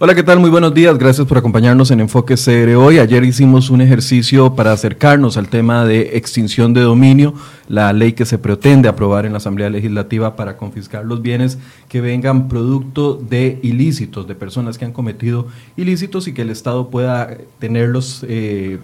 Hola, ¿qué tal? Muy buenos días. Gracias por acompañarnos en Enfoque CR hoy. Ayer hicimos un ejercicio para acercarnos al tema de extinción de dominio, la ley que se pretende aprobar en la Asamblea Legislativa para confiscar los bienes que vengan producto de ilícitos, de personas que han cometido ilícitos y que el Estado pueda tenerlos, eh,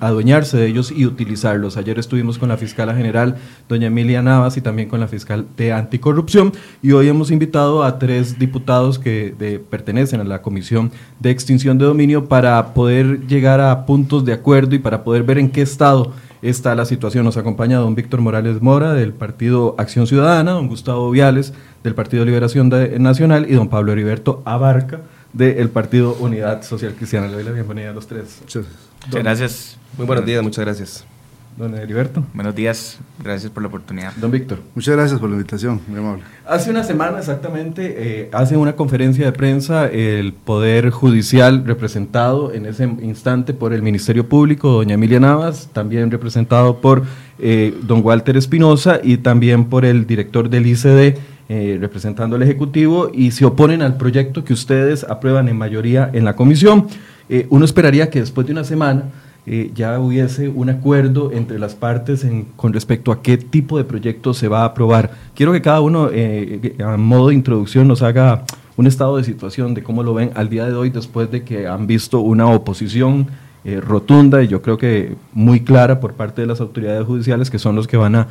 adueñarse de ellos y utilizarlos. Ayer estuvimos con la fiscala general, doña Emilia Navas, y también con la fiscal de anticorrupción, y hoy hemos invitado a tres diputados que pertenecen a la Comisión de Extinción de Dominio para poder llegar a puntos de acuerdo y para poder ver en qué estado está la situación. Nos acompaña don Víctor Morales Mora del Partido Acción Ciudadana, don Gustavo Viales del Partido Liberación Nacional y don Pablo Heriberto Abarca del Partido Unidad Social Cristiana. Le doy la bienvenida a los tres. Muchas gracias. Muy buenos días, muchas gracias. Don Heriberto. Buenos días, gracias por la oportunidad. Don Víctor. Muchas gracias por la invitación, muy amable. Hace una semana exactamente, eh, hace una conferencia de prensa el Poder Judicial representado en ese instante por el Ministerio Público, doña Emilia Navas, también representado por eh, don Walter Espinosa y también por el director del ICD, eh, representando al Ejecutivo, y se oponen al proyecto que ustedes aprueban en mayoría en la comisión. uno esperaría que después de una semana eh, ya hubiese un acuerdo entre las partes con respecto a qué tipo de proyecto se va a aprobar. Quiero que cada uno, eh, a modo de introducción, nos haga un estado de situación de cómo lo ven al día de hoy después de que han visto una oposición eh, rotunda y yo creo que muy clara por parte de las autoridades judiciales que son los que van a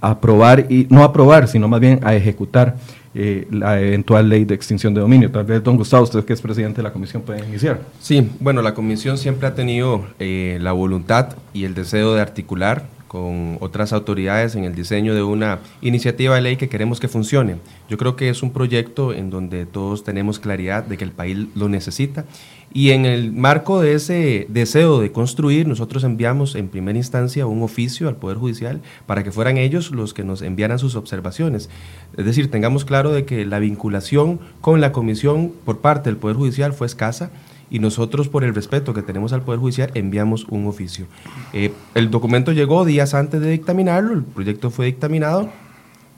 aprobar y no aprobar, sino más bien a ejecutar eh, la eventual ley de extinción de dominio. Tal vez, don Gustavo, usted que es presidente de la comisión, puede iniciar. Sí, bueno, la comisión siempre ha tenido eh, la voluntad y el deseo de articular con otras autoridades en el diseño de una iniciativa de ley que queremos que funcione. Yo creo que es un proyecto en donde todos tenemos claridad de que el país lo necesita y en el marco de ese deseo de construir, nosotros enviamos en primera instancia un oficio al Poder Judicial para que fueran ellos los que nos enviaran sus observaciones. Es decir, tengamos claro de que la vinculación con la comisión por parte del Poder Judicial fue escasa y nosotros por el respeto que tenemos al Poder Judicial enviamos un oficio. Eh, el documento llegó días antes de dictaminarlo, el proyecto fue dictaminado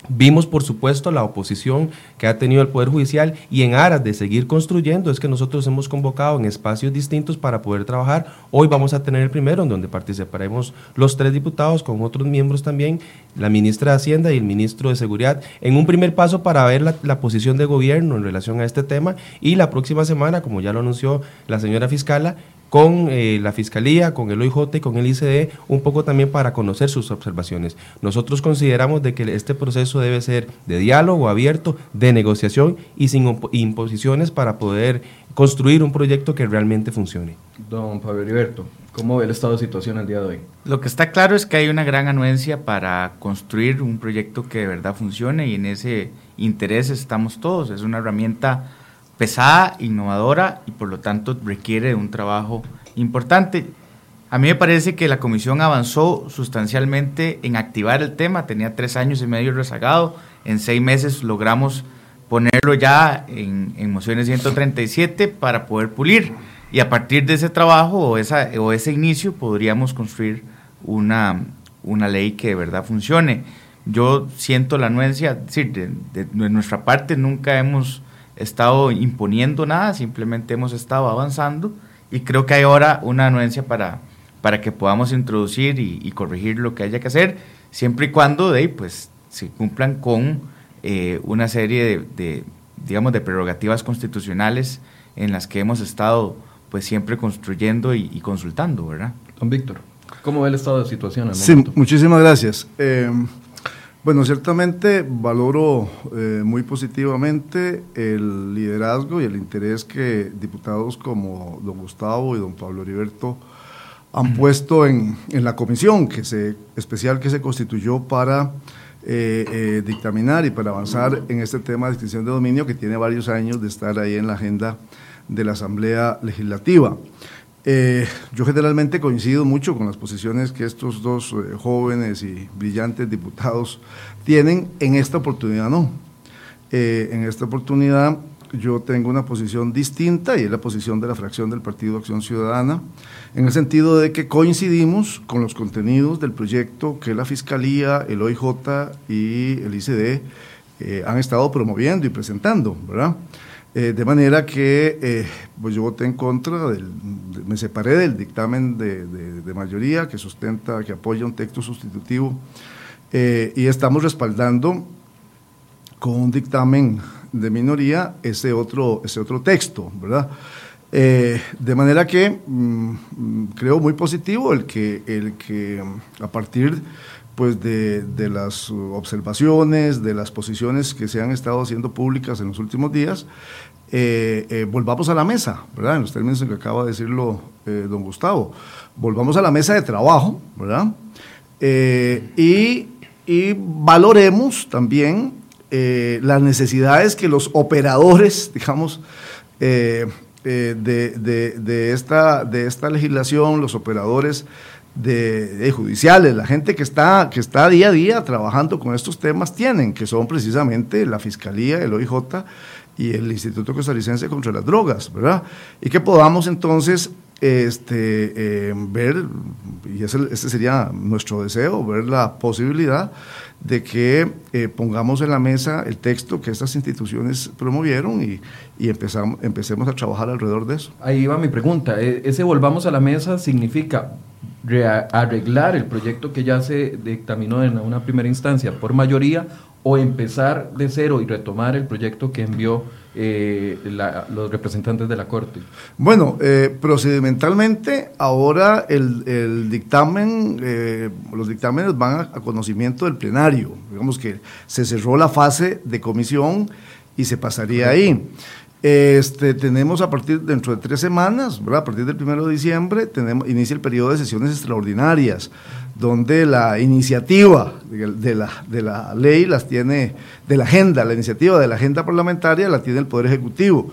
Vimos, por supuesto, la oposición que ha tenido el Poder Judicial y en aras de seguir construyendo es que nosotros hemos convocado en espacios distintos para poder trabajar. Hoy vamos a tener el primero en donde participaremos los tres diputados con otros miembros también, la ministra de Hacienda y el ministro de Seguridad, en un primer paso para ver la, posición de gobierno en relación a este tema y la próxima semana, como ya lo anunció la señora fiscala, con eh, la Fiscalía, con el OIJ y con el ICD, un poco también para conocer sus observaciones. Nosotros consideramos de que este proceso debe ser de diálogo abierto, de negociación y sin imposiciones para poder construir un proyecto que realmente funcione. Don Pablo Heriberto, ¿cómo ve el estado de situación al día de hoy? Lo que está claro es que hay una gran anuencia para construir un proyecto que de verdad funcione y en ese interés estamos todos. Es una herramienta pesada, innovadora y por lo tanto requiere un trabajo importante. A mí me parece que la comisión avanzó sustancialmente en activar el tema, tenía tres años y medio rezagado, en seis meses logramos ponerlo ya en, en mociones 137 para poder pulir y a partir de ese trabajo o, esa, o ese inicio podríamos construir una, una ley que de verdad funcione. Yo siento la anuencia, de, de nuestra parte nunca hemos estado imponiendo nada, simplemente hemos estado avanzando y creo que hay ahora una anuencia para, para que podamos introducir y, corregir lo que haya que hacer, siempre y cuando de, pues, se cumplan con eh, una serie de, digamos, de prerrogativas constitucionales en las que hemos estado pues siempre construyendo y, consultando, ¿verdad? Don Víctor, ¿cómo ve el estado de situación? sí, muchísimas gracias. Eh, bueno, ciertamente valoro eh, muy positivamente el liderazgo y el interés que diputados como don Gustavo y don Pablo Heriberto han puesto en, la comisión que se, especial que se constituyó para eh, eh, dictaminar y para avanzar en este tema de extinción de dominio que tiene varios años de estar ahí en la agenda de la Asamblea Legislativa. Eh, yo generalmente coincido mucho con las posiciones que estos dos eh, jóvenes y brillantes diputados tienen. En esta oportunidad no. Eh, en esta oportunidad yo tengo una posición distinta y es la posición de la fracción del Partido Acción Ciudadana, en el sentido de que coincidimos con los contenidos del proyecto que la Fiscalía, el OIJ y el ICD han estado promoviendo y presentando, ¿verdad? Eh, de manera que eh, pues yo voté en contra, del, me separé del dictamen de, de, mayoría que sustenta, que apoya un texto sustitutivo eh, y estamos respaldando con un dictamen de minoría ese otro, ese otro texto, ¿verdad? de manera que mm, creo muy positivo el que, el que a partir pues de, de, las observaciones, de las posiciones que se han estado haciendo públicas en los últimos días, eh, eh, volvamos a la mesa, ¿verdad? En los términos en que acaba de decirlo eh, don Gustavo. Volvamos a la mesa de trabajo, ¿verdad? Y, valoremos también las necesidades que los operadores, digamos, de, de, esta, de esta legislación, los operadores de, judiciales, la gente que está, que está día a día trabajando con estos temas tienen, que son precisamente la Fiscalía, el OIJ y el Instituto Costarricense contra las Drogas, ¿verdad? Y que podamos entonces este, eh, ver, y ese, sería nuestro deseo, ver la posibilidad de que eh, pongamos en la mesa el texto que estas instituciones promovieron y, y empezamos, empecemos a trabajar alrededor de eso. Ahí va mi pregunta. E, ese volvamos a la mesa significa arreglar el proyecto que ya se dictaminó en una primera instancia por mayoría o empezar de cero y retomar el proyecto que envió eh, los representantes de la Corte? Bueno, eh, procedimentalmente ahora el, dictamen, eh, los dictámenes van a, conocimiento del plenario. Digamos que se cerró la fase de comisión y se pasaría ahí. Este, tenemos a partir dentro de tres semanas, ¿verdad? a partir del 1 de diciembre, tenemos, inicia el periodo de sesiones extraordinarias, donde la iniciativa de la, de la ley las tiene, de la agenda, la iniciativa de la agenda parlamentaria la tiene el Poder Ejecutivo.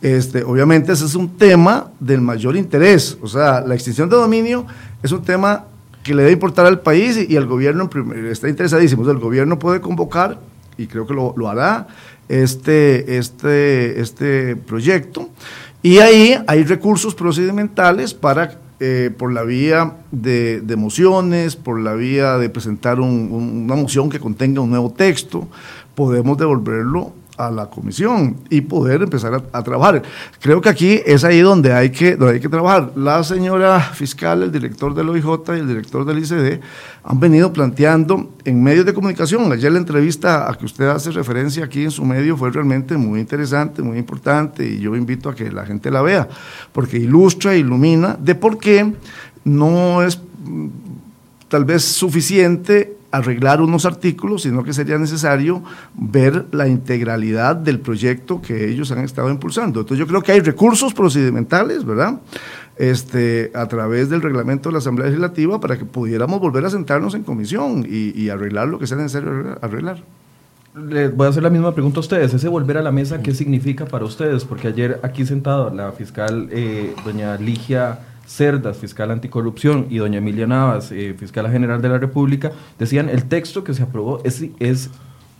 Este, obviamente ese es un tema del mayor interés, o sea, la extinción de dominio es un tema que le debe importar al país y, el gobierno está interesadísimo, el gobierno puede convocar, y creo que lo, lo hará, este, este, este proyecto. Y ahí hay recursos procedimentales para, eh, por la vía de, mociones, por la vía de presentar una moción que contenga un nuevo texto, podemos devolverlo a la comisión y poder empezar a, trabajar. Creo que aquí es ahí donde hay, que, donde hay que trabajar. La señora fiscal, el director del OIJ y el director del ICD han venido planteando en medios de comunicación. Ayer la entrevista a que usted hace referencia aquí en su medio fue realmente muy interesante, muy importante y yo invito a que la gente la vea porque ilustra, ilumina de por qué no es mm, tal vez suficiente arreglar unos artículos, sino que sería necesario ver la integralidad del proyecto que ellos han estado impulsando. Entonces yo creo que hay recursos procedimentales, ¿verdad? Este, a través del reglamento de la Asamblea Legislativa para que pudiéramos volver a sentarnos en comisión y, arreglar lo que sea necesario arreglar. Les voy a hacer la misma pregunta a ustedes. Ese volver a la mesa, ¿qué significa para ustedes? Porque ayer aquí sentado la fiscal eh, doña Ligia Cerdas, fiscal anticorrupción, y doña Emilia Navas, eh, fiscal general de la República, decían el texto que se aprobó es,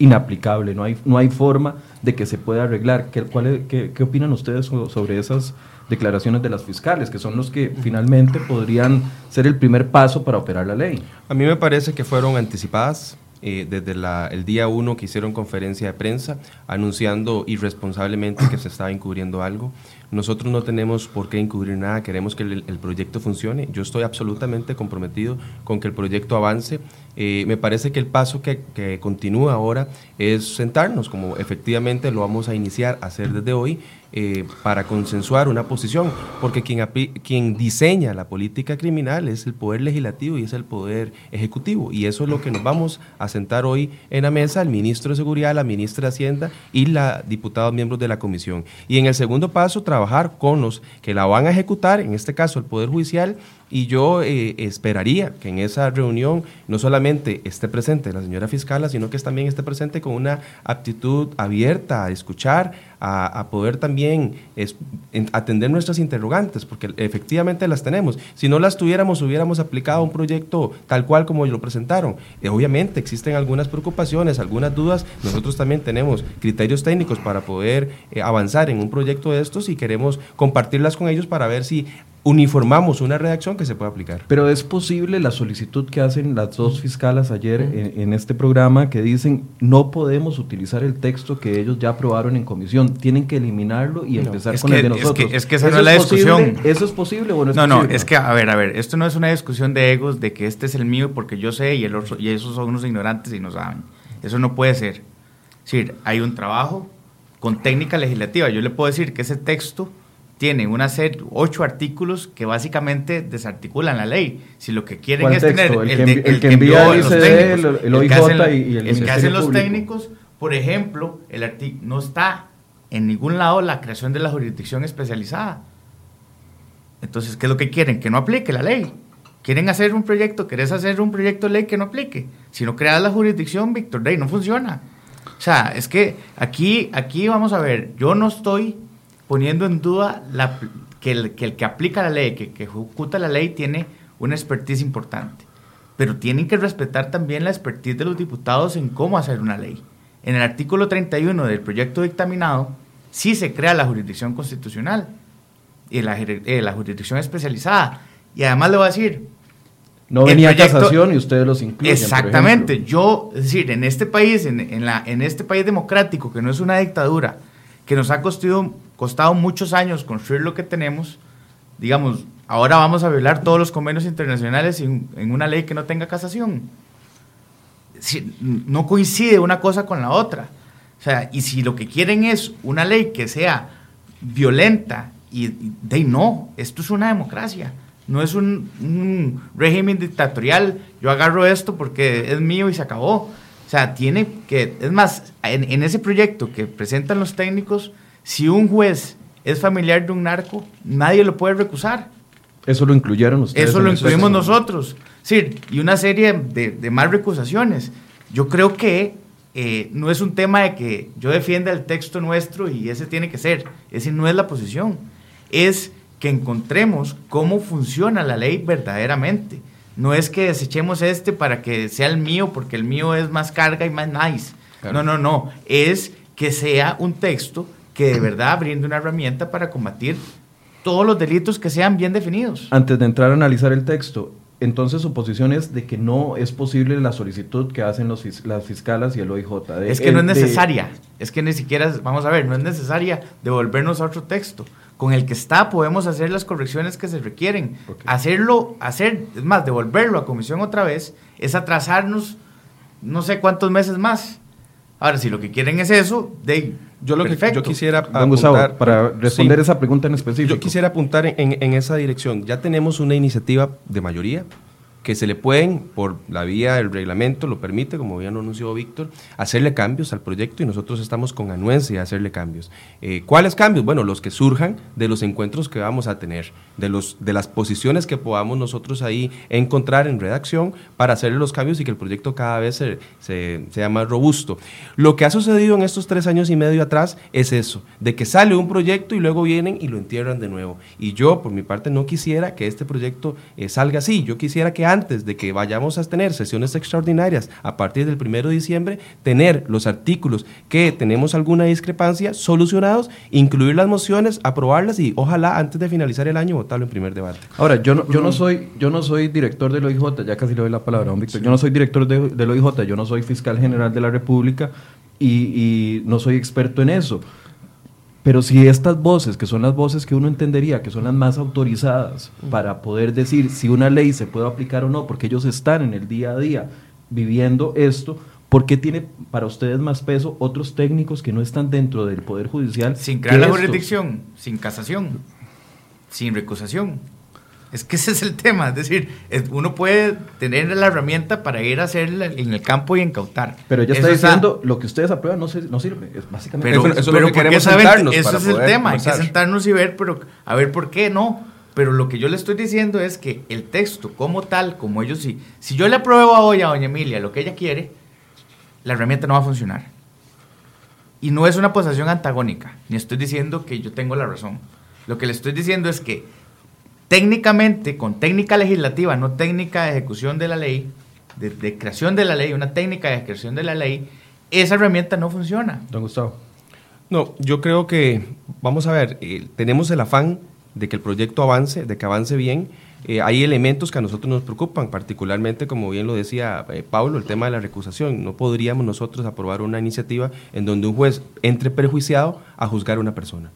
inaplicable, no hay, no hay forma de que se pueda arreglar. ¿Qué, opinan ustedes sobre esas declaraciones de las fiscales, que son los que finalmente podrían ser el primer paso para operar la ley? A mí me parece que fueron anticipadas. Eh, desde el día uno que hicieron conferencia de prensa anunciando irresponsablemente que se estaba encubriendo algo. Nosotros no tenemos por qué encubrir nada, queremos que el, proyecto funcione. Yo estoy absolutamente comprometido con que el proyecto avance. Eh, me parece que el paso que, continúa ahora es sentarnos, como efectivamente lo vamos a iniciar a hacer desde hoy, eh, para consensuar una posición, porque quien, quien diseña la política criminal es el poder legislativo y es el poder ejecutivo. Y eso es lo que nos vamos a sentar hoy en la mesa, el ministro de Seguridad, la ministra de Hacienda y la diputada miembros de la comisión. Y en el segundo paso, trabajar con los que la van a ejecutar, en este caso el Poder Judicial, y yo eh, esperaría que en esa reunión no solamente esté presente la señora fiscal, sino que también esté presente con una aptitud abierta a escuchar, a, poder también atender nuestras interrogantes, porque efectivamente las tenemos. Si no las tuviéramos, hubiéramos aplicado un proyecto tal cual como lo presentaron. Eh, obviamente existen algunas preocupaciones, algunas dudas. Nosotros también tenemos criterios técnicos para poder eh, avanzar en un proyecto de estos y queremos compartirlas con ellos para ver si uniformamos una redacción que se pueda aplicar. Pero es posible la solicitud que hacen las dos fiscalas ayer en, en, este programa que dicen no podemos utilizar el texto que ellos ya aprobaron en comisión, tienen que eliminarlo y empezar con que, el de nosotros. Es que, es que esa no es la discusión. Posible? ¿Eso es posible o no es no, posible? No, es que, a ver, a ver, esto no es una discusión de egos de que este es el mío porque yo sé y, el otro, y esos son unos ignorantes y no saben. Eso no puede ser. Es decir, hay un trabajo con técnica legislativa. Yo le puedo decir que ese texto tiene una serie, ocho artículos que básicamente desarticulan la ley. Si lo que quieren es tener el, el, que, el que envía el el, el, OIJ y el El que hacen los Público. técnicos, por ejemplo, el no está en ningún lado la creación de la jurisdicción especializada. Entonces, ¿qué es lo que quieren? Que no aplique la ley. Quieren hacer un proyecto, querés hacer un proyecto de ley que no aplique. Si no creas la jurisdicción, Víctor Rey, no funciona. O sea, es que aquí, aquí vamos a ver, yo no estoy poniendo en duda la, que, el, que, el, que aplica la ley, que, que ejecuta la ley, tiene una expertise importante. Pero tienen que respetar también la expertise de los diputados en cómo hacer una ley. En el artículo 31 del proyecto dictaminado, sí se crea la jurisdicción constitucional y la, eh, la jurisdicción especializada. Y además le voy a decir, no venía proyecto, casación y ustedes los incluyen. Exactamente. Yo, es decir, en este país, en, en, la, en este país democrático, que no es una dictadura, que nos ha costado, costado muchos años construir lo que tenemos, digamos, ahora vamos a violar todos los convenios internacionales en, una ley que no tenga casación. Si, no coincide una cosa con la otra. O sea, y si lo que quieren es una ley que sea violenta, y, de no, esto es una democracia no es un, régimen dictatorial, yo agarro esto porque es mío y se acabó. O sea, tiene que, es más, en, ese proyecto que presentan los técnicos, si un juez es familiar de un narco, nadie lo puede recusar. Eso lo incluyeron ustedes. Eso lo incluimos nosotros. Sí, y una serie de, de más recusaciones. Yo creo que eh, no es un tema de que yo defienda el texto nuestro y ese tiene que ser. Ese no es la posición. Es que encontremos cómo funciona la ley verdaderamente. No es que desechemos este para que sea el mío, porque el mío es más carga y más nice. Claro. No, no, no. Es que sea un texto que de verdad brinde una herramienta para combatir todos los delitos que sean bien definidos. Antes de entrar a analizar el texto, entonces su posición es de que no es posible la solicitud que hacen los, las fiscalas y el OIJ. De, es que no es necesaria. De... Es que ni siquiera, vamos a ver, no es necesaria devolvernos a otro texto con el que está podemos hacer las correcciones que se requieren. Okay. Hacerlo, hacer, es más, devolverlo a comisión otra vez es atrasarnos no sé cuántos meses más. Ahora, si lo que quieren es eso, de yo lo perfecto. que yo quisiera Don Gustavo, apuntar, para responder sí, esa pregunta en específico. Yo quisiera apuntar en, en, en esa dirección. Ya tenemos una iniciativa de mayoría que se le pueden, por la vía del reglamento, lo permite, como bien anunció Víctor, hacerle cambios al proyecto y nosotros estamos con anuencia de hacerle cambios. Eh, ¿Cuáles cambios? Bueno, los que surjan de los encuentros que vamos a tener, de, los, de las posiciones que podamos nosotros ahí encontrar en redacción para hacerle los cambios y que el proyecto cada vez se, se, sea más robusto. Lo que ha sucedido en estos tres años y medio atrás es eso, de que sale un proyecto y luego vienen y lo entierran de nuevo. Y yo, por mi parte, no quisiera que este proyecto eh, salga así. Yo quisiera que antes de que vayamos a tener sesiones extraordinarias a partir del 1 de diciembre, tener los artículos que tenemos alguna discrepancia solucionados, incluir las mociones, aprobarlas y ojalá antes de finalizar el año votarlo en primer debate. Ahora, yo no, yo no, soy, yo no soy director del OIJ, ya casi le doy la palabra a don Víctor, sí. yo no soy director de, del OIJ, yo no soy fiscal general de la República y, y no soy experto en eso. Pero si estas voces, que son las voces que uno entendería, que son las más autorizadas para poder decir si una ley se puede aplicar o no, porque ellos están en el día a día viviendo esto, ¿por qué tiene para ustedes más peso otros técnicos que no están dentro del Poder Judicial? Sin crear la jurisdicción, sin casación, sin recusación. Es que ese es el tema, es decir, uno puede tener la herramienta para ir a hacerla en el campo y incautar. Pero ella está eso diciendo, está... lo que ustedes aprueban no, se, no sirve, es básicamente. Pero, eso, eso pero es lo que queremos saben, sentarnos Eso para es el tema, conversar. hay que sentarnos y ver, pero a ver por qué no. Pero lo que yo le estoy diciendo es que el texto como tal, como ellos sí, si yo le apruebo a hoy a doña Emilia lo que ella quiere, la herramienta no va a funcionar. Y no es una posición antagónica, ni estoy diciendo que yo tengo la razón. Lo que le estoy diciendo es que técnicamente, con técnica legislativa, no técnica de ejecución de la ley, de, de, creación de la ley, una técnica de ejecución de la ley, esa herramienta no funciona. Don Gustavo. No, yo creo que, vamos a ver, eh, tenemos el afán de que el proyecto avance, de que avance bien. Eh, hay elementos que a nosotros nos preocupan, particularmente, como bien lo decía eh, Pablo, el tema de la recusación. No podríamos nosotros aprobar una iniciativa en donde un juez entre prejuiciado a juzgar a una persona.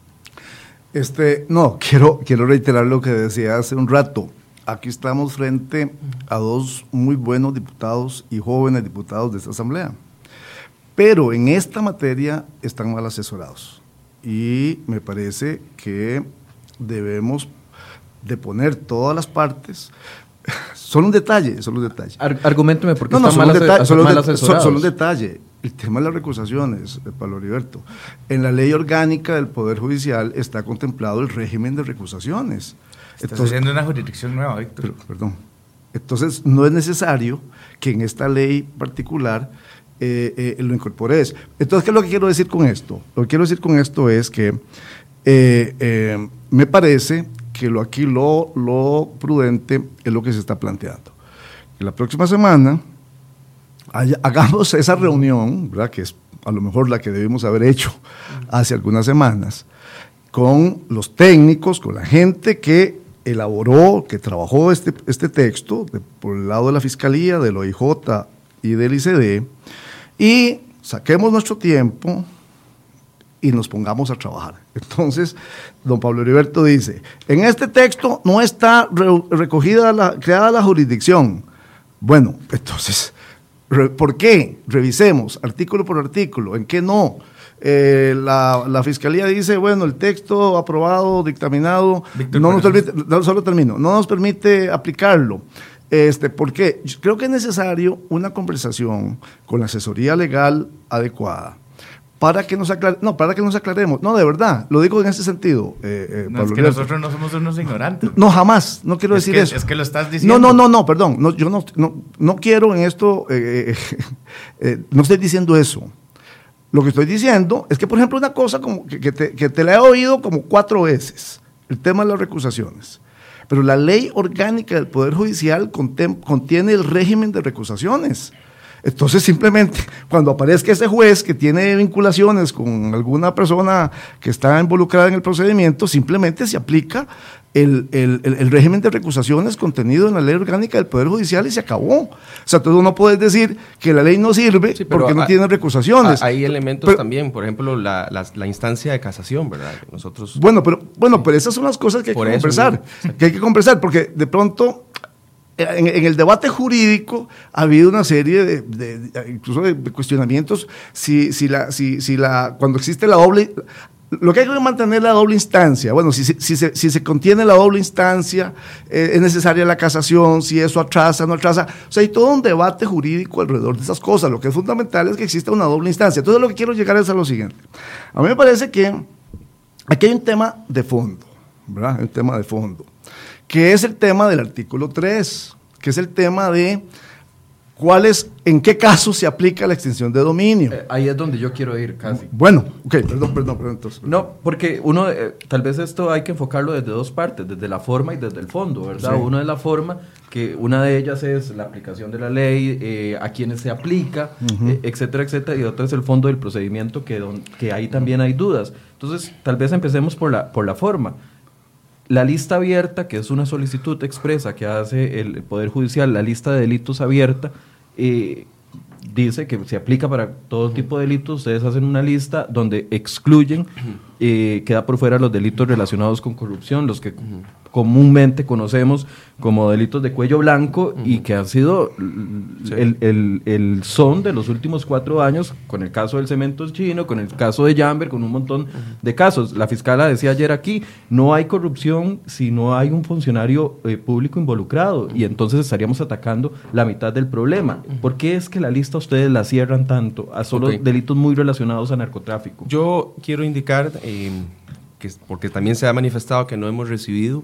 Este, no, quiero, quiero reiterar lo que decía hace un rato. Aquí estamos frente a dos muy buenos diputados y jóvenes diputados de esta Asamblea. Pero en esta materia están mal asesorados. Y me parece que debemos de poner todas las partes. Solo un detalle, solo un detalle. Ar argumenteme porque no, están mal, asesorados. Solo un detalle. El tema de las recusaciones, eh, Pablo Heriberto. En la ley orgánica del Poder Judicial está contemplado el régimen de recusaciones. Estás haciendo una jurisdicción nueva, Víctor. perdón. Entonces, no es necesario que en esta ley particular eh, eh, lo incorpores. Entonces, ¿qué es lo que quiero decir con esto? Lo que quiero decir con esto es que eh, me parece que lo aquí lo, lo prudente es lo que se está planteando. La próxima semana hagamos esa reunión, ¿verdad? que es a lo mejor la que debimos haber hecho hace algunas semanas, con los técnicos, con la gente que elaboró, que trabajó este, este texto, por el lado de la Fiscalía, del OIJ y del ICD, y saquemos nuestro tiempo y nos pongamos a trabajar. Entonces, don Pablo Heriberto dice, en este texto no está recogida, la, creada la jurisdicción. Bueno, entonces, ¿por qué? Revisemos artículo por artículo, ¿en qué no? Eh, la, fiscalía dice, bueno, el texto aprobado, dictaminado, no nos permite, solo termino, no nos permite aplicarlo. Este, porque creo que es necesario una conversación con la asesoría legal adecuada para que nos no, para que nos aclaremos. No, de verdad, lo digo en ese sentido. Eh, eh no, es que nosotros no somos unos ignorantes. No, jamás, no quiero decir eso. Es que lo estás diciendo. No, no, no, no, perdón, no, yo no, no, quiero en esto, eh, eh, no estoy diciendo eso. Lo que estoy diciendo es que, por ejemplo, una cosa como que, te, que te la he oído como cuatro veces, el tema de las recusaciones. Pero la ley orgánica del Poder Judicial contiene el régimen de recusaciones. Entonces, simplemente, cuando aparezca ese juez que tiene vinculaciones con alguna persona que está involucrada en el procedimiento, simplemente se aplica el, régimen de recusaciones contenido en la ley orgánica del Poder Judicial y se acabó. O sea, tú no puedes decir que la ley no sirve porque no tiene recusaciones. Hay elementos también, por ejemplo, la, instancia de casación, ¿verdad? Nosotros... Bueno, pero, bueno, pero esas son las cosas que hay que conversar, que hay que conversar, porque de pronto en, el debate jurídico ha habido una serie de, incluso de cuestionamientos si, si, la, si, si la, cuando existe la doble, lo que hay que mantener la doble instancia. Bueno, si, si, se, si se, contiene la doble instancia, eh, es necesaria la casación, si eso atrasa, no atrasa. O sea, hay todo un debate jurídico alrededor de esas cosas. Lo que es fundamental es que exista una doble instancia. Entonces, lo que quiero llegar es a lo siguiente. A mí me parece que aquí hay un tema de fondo, ¿verdad? Un tema de fondo que es el tema del artículo 3, que es el tema de cuál es, en qué caso se aplica la extinción de dominio. Eh, ahí es donde yo quiero ir casi. Bueno, ok, perdón, perdón, perdón. Entonces, No, porque uno, eh, tal vez esto hay que enfocarlo desde dos partes, desde la forma y desde el fondo, ¿verdad? Uno es la forma, que una de ellas es la aplicación de la ley, eh, a quienes se aplica, etcétera, etcétera, y otra es el fondo del procedimiento, que, que ahí también hay dudas. Entonces, tal vez empecemos por la, por la forma. La lista abierta, que es una solicitud expresa que hace el Poder Judicial, la lista de delitos abierta, eh, dice que se aplica para todo tipo de delitos. Ustedes hacen una lista donde excluyen, eh, queda por fuera los delitos relacionados con corrupción, los que comúnmente conocemos como delitos de cuello blanco y que han sido el, son de los últimos cuatro años con el caso del cemento chino, con el caso de Jamber, con un montón de casos. La fiscala decía ayer aquí, no hay corrupción si no hay un funcionario eh, público involucrado y entonces estaríamos atacando la mitad del problema. ¿Por qué es que la lista ustedes la cierran tanto a solo delitos muy relacionados a narcotráfico? Yo quiero indicar... Eh, que, porque también se ha manifestado que no hemos recibido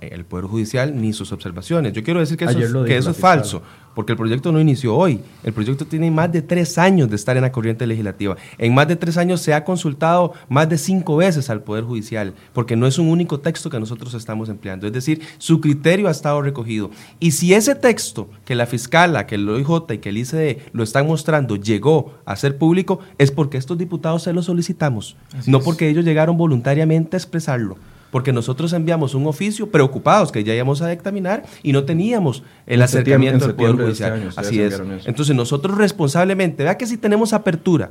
el Poder Judicial ni sus observaciones. Yo quiero decir que eso, que eso es falso, porque el proyecto no inició hoy. El proyecto tiene más de tres años de estar en la corriente legislativa. En más de tres años se ha consultado más de cinco veces al Poder Judicial, porque no es un único texto que nosotros estamos empleando. Es decir, su criterio ha estado recogido. Y si ese texto que la fiscala, que el OIJ y que el ICD lo están mostrando llegó a ser público, es porque estos diputados se lo solicitamos, no porque ellos llegaron voluntariamente a expresarlo. Porque nosotros enviamos un oficio preocupados que ya íbamos a dictaminar y no teníamos el acercamiento del Poder este Judicial. Así es. Entonces nosotros responsablemente, vea que si tenemos apertura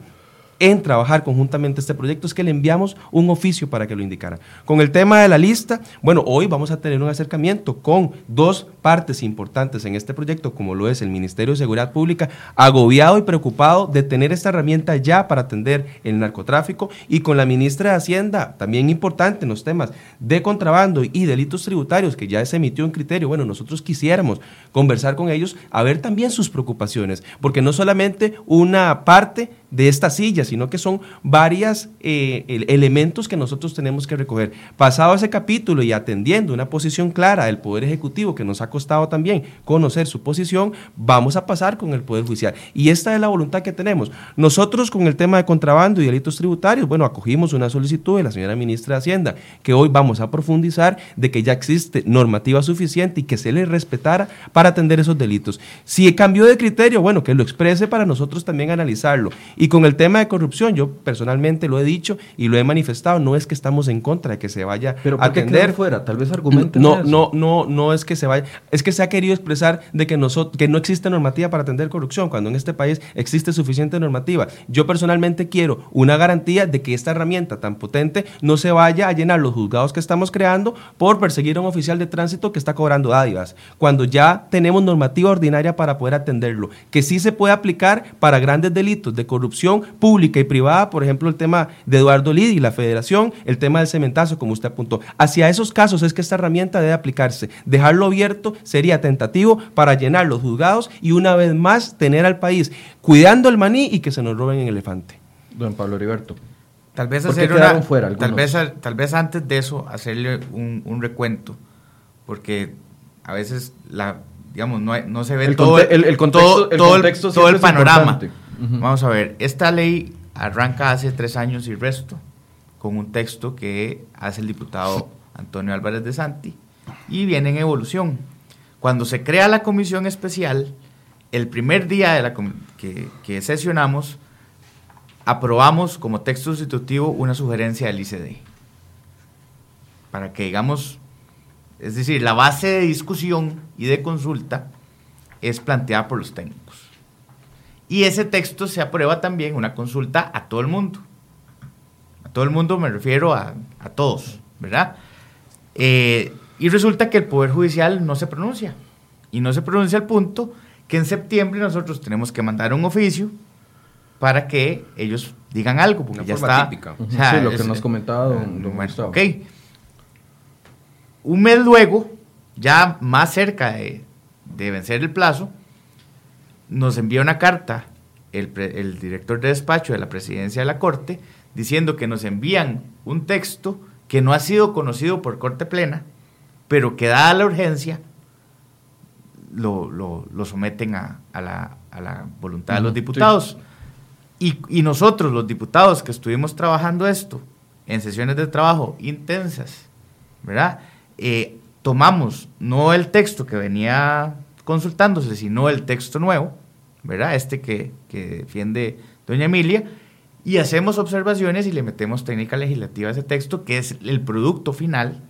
en trabajar conjuntamente este proyecto es que le enviamos un oficio para que lo indicara. Con el tema de la lista, bueno, hoy vamos a tener un acercamiento con dos partes importantes en este proyecto, como lo es el Ministerio de Seguridad Pública, agobiado y preocupado de tener esta herramienta ya para atender el narcotráfico, y con la ministra de Hacienda, también importante en los temas de contrabando y delitos tributarios, que ya se emitió un criterio. Bueno, nosotros quisiéramos conversar con ellos, a ver también sus preocupaciones, porque no solamente una parte de esta silla, sino que son varios eh, elementos que nosotros tenemos que recoger. Pasado ese capítulo y atendiendo una posición clara del Poder Ejecutivo, que nos ha costado también conocer su posición, vamos a pasar con el Poder Judicial. Y esta es la voluntad que tenemos. Nosotros con el tema de contrabando y delitos tributarios, bueno, acogimos una solicitud de la señora ministra de Hacienda, que hoy vamos a profundizar de que ya existe normativa suficiente y que se le respetara para atender esos delitos. Si cambió de criterio, bueno, que lo exprese para nosotros también analizarlo y con el tema de corrupción, yo personalmente lo he dicho y lo he manifestado, no es que estamos en contra de que se vaya a atender. fuera? Tal vez argumenten No, no, no, no es que se vaya, es que se ha querido expresar de que, nosotros, que no existe normativa para atender corrupción, cuando en este país existe suficiente normativa. Yo personalmente quiero una garantía de que esta herramienta tan potente no se vaya a llenar los juzgados que estamos creando por perseguir a un oficial de tránsito que está cobrando dádivas, cuando ya tenemos normativa ordinaria para poder atenderlo, que sí se puede aplicar para grandes delitos de corrupción pública y privada, por ejemplo, el tema de Eduardo Lidi, la federación, el tema del cementazo, como usted apuntó. Hacia esos casos es que esta herramienta debe aplicarse. Dejarlo abierto sería tentativo para llenar los juzgados y una vez más tener al país cuidando el maní y que se nos roben el elefante. Don Pablo Heriberto. Tal vez hacer una, fuera tal vez tal vez antes de eso hacerle un, recuento, porque a veces la digamos no, no se ve todo el, contexto, todo, el, todo el panorama. Vamos a ver, esta ley arranca hace tres años y resto con un texto que hace el diputado Antonio Álvarez de Santi y viene en evolución. Cuando se crea la comisión especial, el primer día de la que, sesionamos, aprobamos como texto sustitutivo una sugerencia del ICD. Para que digamos, es decir, la base de discusión y de consulta es planteada por los técnicos. Y ese texto se aprueba también una consulta a todo el mundo. A todo el mundo me refiero a, todos, ¿verdad? Eh, y resulta que el Poder Judicial no se pronuncia. Y no se pronuncia al punto que en septiembre nosotros tenemos que mandar un oficio para que ellos digan algo, porque ya está. Típica. sí, lo que nos comentaba don, Ok. Un mes luego, ya más cerca de, de vencer el plazo, nos envía una carta el, director de despacho de la presidencia de la Corte diciendo que nos envían un texto que no ha sido conocido por Corte Plena, pero que dada la urgencia lo, someten a, la, voluntad de los diputados. Y, nosotros, los diputados que estuvimos trabajando esto en sesiones de trabajo intensas, ¿verdad? Eh, tomamos no el texto que venía consultándose, sino el texto nuevo, ¿verdad? Este que, defiende doña Emilia, y hacemos observaciones y le metemos técnica legislativa a ese texto, que es el producto final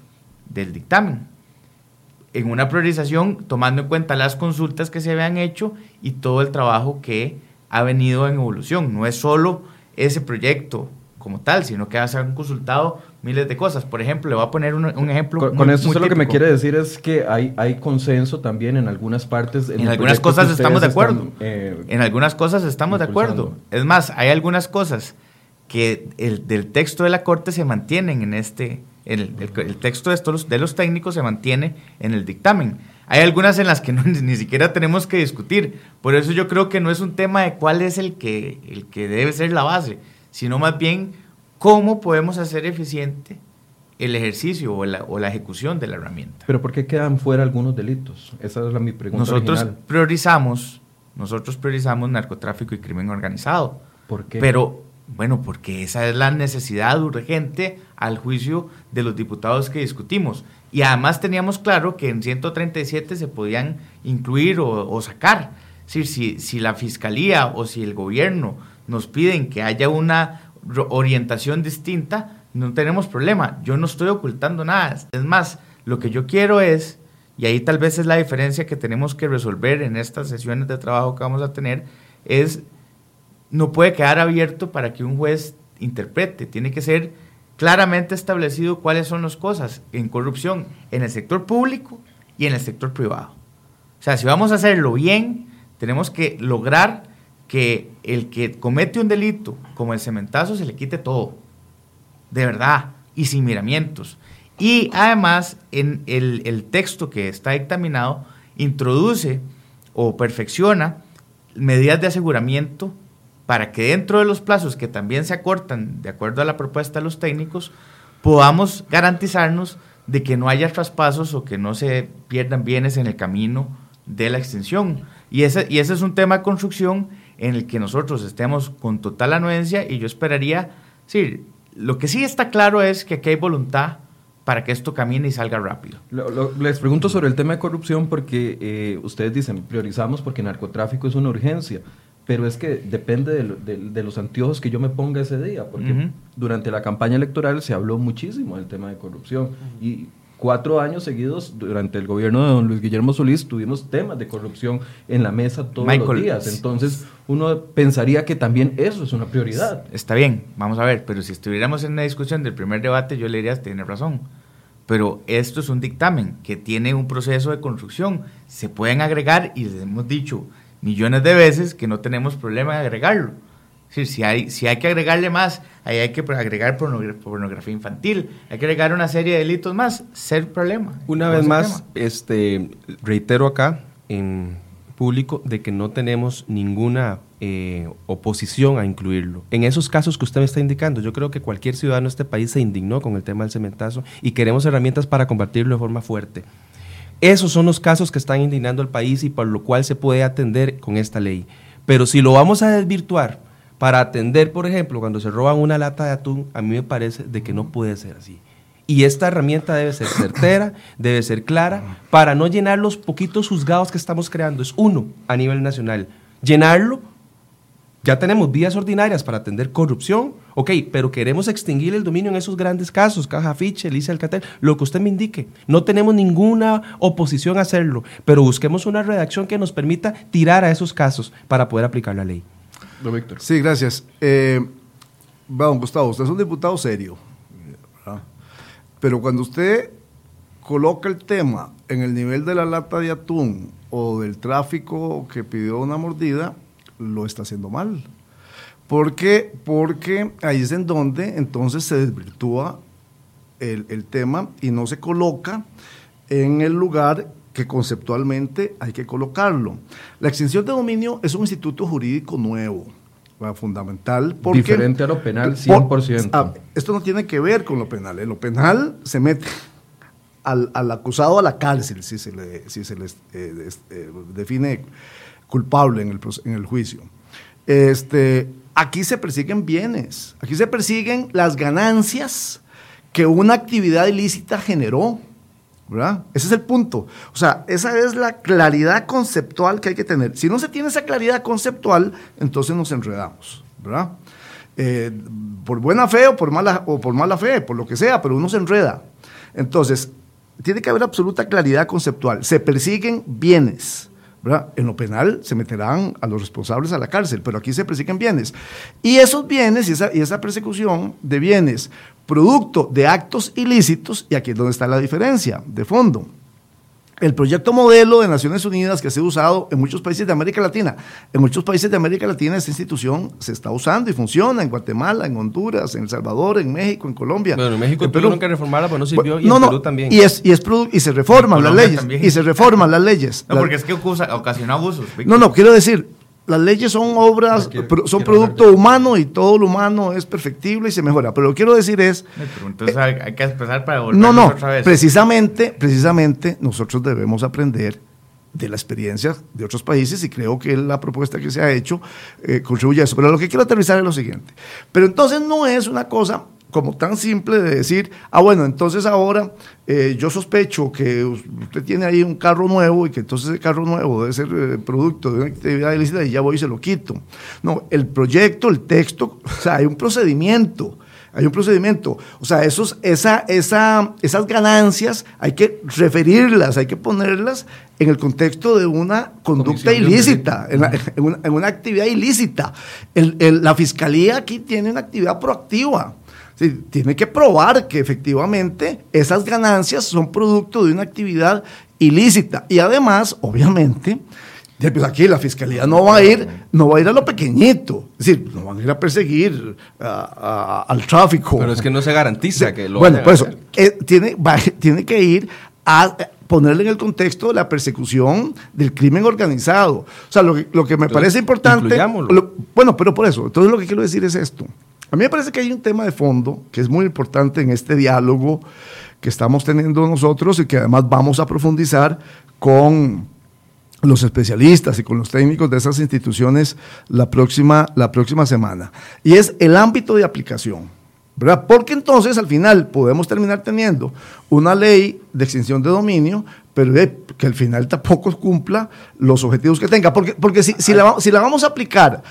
del dictamen. En una priorización, tomando en cuenta las consultas que se habían hecho y todo el trabajo que ha venido en evolución. No es solo ese proyecto como tal, sino que se han consultado miles de cosas. Por ejemplo, le voy a poner un, ejemplo. Con, esto lo que me quiere decir es que hay, hay consenso también en algunas partes. En, algunas cosas estamos de acuerdo. Eh, en algunas cosas estamos de acuerdo. Es más, hay algunas cosas que el, del texto de la Corte se mantienen en este, el, el, texto de, estos, de los técnicos se mantiene en el dictamen. Hay algunas en las que ni siquiera tenemos que discutir. Por eso yo creo que no es un tema de cuál es el que, el que debe ser la base, sino más bien cómo podemos hacer eficiente el ejercicio o la, ejecución de la herramienta. Pero ¿por qué quedan fuera algunos delitos? Esa es la, mi pregunta. Nosotros priorizamos, nosotros priorizamos narcotráfico y crimen organizado. ¿Por qué? Pero, bueno, porque esa es la necesidad urgente al juicio de los diputados que discutimos. Y además teníamos claro que en 137 se podían incluir o, sacar. si, si la fiscalía o si el gobierno nos piden que haya una orientación distinta, no tenemos problema. Yo no estoy ocultando nada. Es más, lo que yo quiero es, y ahí tal vez es la diferencia que tenemos que resolver en estas sesiones de trabajo que vamos a tener, es no puede quedar abierto para que un juez interprete. Tiene que ser claramente establecido cuáles son las cosas en corrupción en el sector público y en el sector privado. O sea, si vamos a hacerlo bien, tenemos que lograr que el que comete un delito como el cementazo se le quite todo, de verdad, y sin miramientos. Y además, en el, el texto que está dictaminado, introduce o perfecciona medidas de aseguramiento para que dentro de los plazos que también se acortan de acuerdo a la propuesta de los técnicos, podamos garantizarnos de que no haya traspasos o que no se pierdan bienes en el camino de la extensión. Y ese, y ese es un tema de construcción en el que nosotros estemos con total anuencia y yo esperaría, sí, lo que sí está claro es que aquí hay voluntad para que esto camine y salga rápido. les pregunto sobre el tema de corrupción porque eh, ustedes dicen priorizamos porque narcotráfico es una urgencia pero es que depende de, los anteojos que yo me ponga ese día, porque durante la campaña electoral se habló muchísimo del tema de corrupción y cuatro años seguidos durante el gobierno de don Luis Guillermo Solís tuvimos temas de corrupción en la mesa todos los días, entonces uno pensaría que también eso es una prioridad. Está bien, vamos a ver, pero si estuviéramos en una discusión del primer debate yo le diría, tiene razón, pero esto es un dictamen que tiene un proceso de construcción, se pueden agregar y les hemos dicho millones de veces que no tenemos problema en agregarlo. Si, hay, si hay que agregarle más, ahí hay que agregar pornografía infantil, hay que agregar una serie de delitos más, ser problema. Una vez más, este, reitero acá en público de que no tenemos ninguna eh, oposición a incluirlo. En esos casos que usted me está indicando, yo creo que cualquier ciudadano de este país se indignó con el tema del cementazo y queremos herramientas para combatirlo de forma fuerte. Esos son los casos que están indignando al país y por lo cual se puede atender con esta ley. Pero si lo vamos a desvirtuar para atender, por ejemplo, cuando se roban una lata de atún, a mí me parece de que no puede ser así. Y esta herramienta debe ser certera, debe ser clara, para no llenar los poquitos juzgados que estamos creando. Es uno a nivel nacional. Llenarlo ya tenemos vías ordinarias para atender corrupción, ok, pero queremos extinguir el dominio en esos grandes casos, Caja Fiche, Alicia Alcatel, lo que usted me indique. No tenemos ninguna oposición a hacerlo, pero busquemos una redacción que nos permita tirar a esos casos para poder aplicar la ley. Don Víctor. Sí, gracias. Eh, don Gustavo, usted es un diputado serio, pero cuando usted coloca el tema en el nivel de la lata de atún o del tráfico que pidió una mordida, lo está haciendo mal. ¿Por qué? Porque ahí es en donde entonces se desvirtúa el, tema y no se coloca en el lugar que conceptualmente hay que colocarlo. La extinción de dominio es un instituto jurídico nuevo, fundamental. Porque, Diferente a lo penal, 100%. Ah, esto no tiene que ver con lo penal. ¿eh? Lo penal se mete al, acusado a la cárcel si se le, si se les eh, eh, define culpable en el, en el juicio. Este, aquí se persiguen bienes, aquí se persiguen las ganancias que una actividad ilícita generó. ¿Verdad? Ese es el punto. O sea, esa es la claridad conceptual que hay que tener. Si no se tiene esa claridad conceptual, entonces nos enredamos. ¿verdad? Eh, por buena fe o por, mala, o por mala fe, por lo que sea, pero uno se enreda. Entonces, tiene que haber absoluta claridad conceptual. Se persiguen bienes. En lo penal se meterán a los responsables a la cárcel, pero aquí se persiguen bienes. Y esos bienes y esa persecución de bienes, producto de actos ilícitos, y aquí es donde está la diferencia de fondo el proyecto modelo de Naciones Unidas que se ha usado en muchos países de América Latina. En muchos países de América Latina esta institución se está usando y funciona, en Guatemala, en Honduras, en El Salvador, en México, en Colombia. Bueno, en México tuvieron que reformarla, pero no sirvió, y en Perú también. Y, es, y, es y se reforman las leyes. Y se reforman las leyes. No, porque es que ocasionó abusos. No, no, quiero decir, las leyes son obras, son producto humano y todo lo humano es perfectible y se mejora. Pero lo que quiero decir es... entonces hay que empezar para volver No, no, otra vez. precisamente, precisamente nosotros debemos aprender de la experiencia de otros países y creo que la propuesta que se ha hecho eh, contribuye a eso. Pero lo que quiero aterrizar es lo siguiente. Pero entonces no es una cosa como tan simple de decir, ah, bueno, entonces ahora eh, yo sospecho que usted tiene ahí un carro nuevo y que entonces el carro nuevo debe ser eh, producto de una actividad ilícita y ya voy y se lo quito. No, el proyecto, el texto, o sea, hay un procedimiento hay un procedimiento. O sea, esos, esa, esa, esas ganancias hay que referirlas, hay que ponerlas en el contexto de una conducta ilícita, en, una, actividad ilícita. la fiscalía aquí tiene una actividad proactiva. Tiene que probar que efectivamente esas ganancias son producto de una actividad ilícita. Y además, obviamente, pues aquí la fiscalía no va a ir, no va a ir a lo pequeñito, es decir, no van a ir a perseguir al tráfico. Pero es que no se garantiza que lo Bueno, pues eso, tiene, tiene que ir a ponerle en el contexto de la persecución del crimen organizado. O sea, lo que, lo que me parece importante... bueno, pero por eso, entonces lo que quiero decir es esto. A mí me parece que hay un tema de fondo que es muy importante en este diálogo que estamos teniendo nosotros y que además vamos a profundizar con los especialistas y con los técnicos de esas instituciones la próxima, la próxima semana. Y es el ámbito de aplicación. ¿verdad? Porque entonces al final podemos terminar teniendo una ley de extinción de dominio, pero que al final tampoco cumpla los objetivos que tenga. Porque, porque si, si, la, si la vamos a aplicar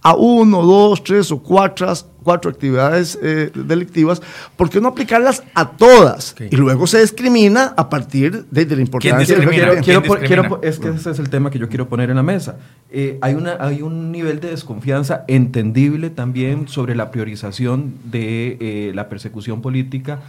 a uno, dos, tres o cuatro, cuatro actividades eh, delictivas, ¿por qué no aplicarlas a todas? Y luego se discrimina a partir de, la importancia. Quiero, es que ese es el tema que yo quiero poner en la mesa. Eh, hay, una, hay un nivel de desconfianza entendible también sobre la priorización de eh, la persecución política,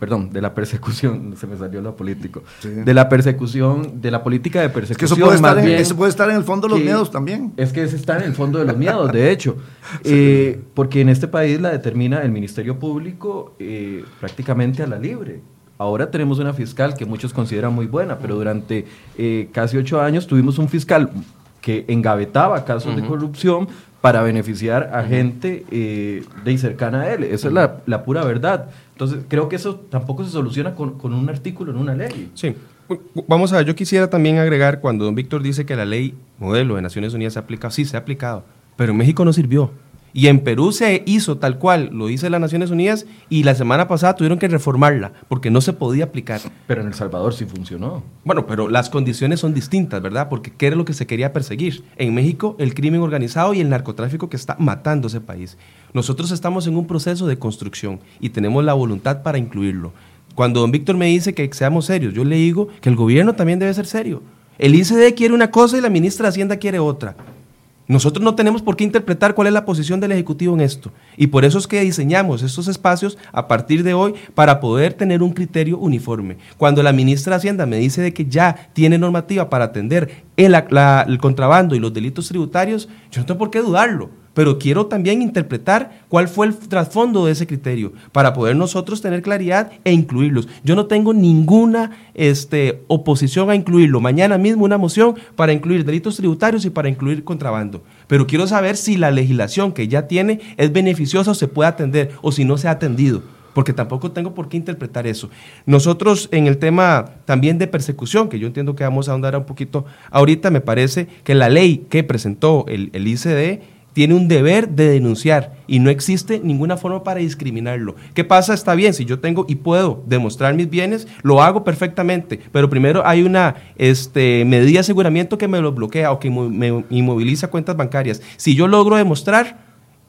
perdón, de la persecución, se me salió lo político, de la persecución, de la política de persecución. Es que eso puede, estar en, eso puede estar en el fondo de los miedos también. Es que ese está en el fondo de los miedos, de hecho. Eh, porque en este país la determina el Ministerio Público eh, prácticamente a la libre. Ahora tenemos una fiscal que muchos consideran muy buena, pero durante eh, casi ocho años tuvimos un fiscal que engavetaba casos de corrupción para beneficiar a gente de cercana a él. Esa es la, pura verdad. Entonces, creo que eso tampoco se soluciona con, con, un artículo en una ley. Sí. Vamos a ver, yo quisiera también agregar, cuando don Víctor dice que la ley modelo de Naciones Unidas se ha aplicado, sí, se ha aplicado pero en México no sirvió. Y en Perú se hizo tal cual, lo dice las Naciones Unidas, y la semana pasada tuvieron que reformarla porque no se podía aplicar. Pero en El Salvador sí funcionó. Bueno, pero las condiciones son distintas, ¿verdad? Porque ¿qué era lo que se quería perseguir? En México, el crimen organizado y el narcotráfico que está matando ese país. Nosotros estamos en un proceso de construcción y tenemos la voluntad para incluirlo. Cuando don Víctor me dice que seamos serios, yo le digo que el gobierno también debe ser serio. El ICD quiere una cosa y la ministra de Hacienda quiere otra. Nosotros no tenemos por qué interpretar cuál es la posición del Ejecutivo en esto. Y por eso es que diseñamos estos espacios a partir de hoy para poder tener un criterio uniforme. Cuando la ministra de Hacienda me dice de que ya tiene normativa para atender el, el contrabando y los delitos tributarios, yo no tengo por qué dudarlo pero quiero también interpretar cuál fue el trasfondo de ese criterio para poder nosotros tener claridad e incluirlos. Yo no tengo ninguna este, oposición a incluirlo. Mañana mismo una moción para incluir delitos tributarios y para incluir contrabando. Pero quiero saber si la legislación que ya tiene es beneficiosa o se puede atender o si no se ha atendido porque tampoco tengo por qué interpretar eso. Nosotros en el tema también de persecución, que yo entiendo que vamos a ahondar un poquito ahorita, me parece que la ley que presentó el, el ICD tiene un deber de denunciar y no existe ninguna forma para discriminarlo. ¿Qué pasa? Está bien, si yo tengo y puedo demostrar mis bienes, lo hago perfectamente, pero primero hay una este, medida de aseguramiento que me lo bloquea o que me inmoviliza cuentas bancarias. Si yo logro demostrar,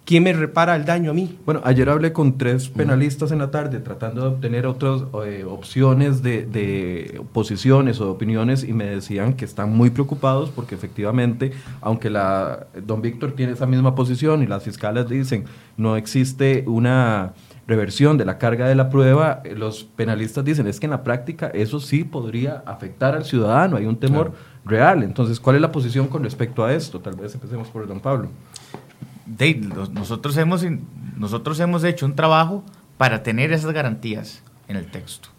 ¿Quién me repara el daño a mí? Bueno, ayer hablé con tres penalistas en la tarde tratando de obtener otras eh, opciones de, de, posiciones o opiniones y me decían que están muy preocupados porque efectivamente, aunque la don Víctor tiene esa misma posición y las fiscales dicen no existe una reversión de la carga de la prueba, eh, los penalistas dicen es que en la práctica eso sí podría afectar al ciudadano, hay un temor real. Entonces, ¿cuál es la posición con respecto a esto? Tal vez empecemos por don Pablo nosotros, hemos, nosotros hemos hecho un trabajo para tener esas garantías en el texto.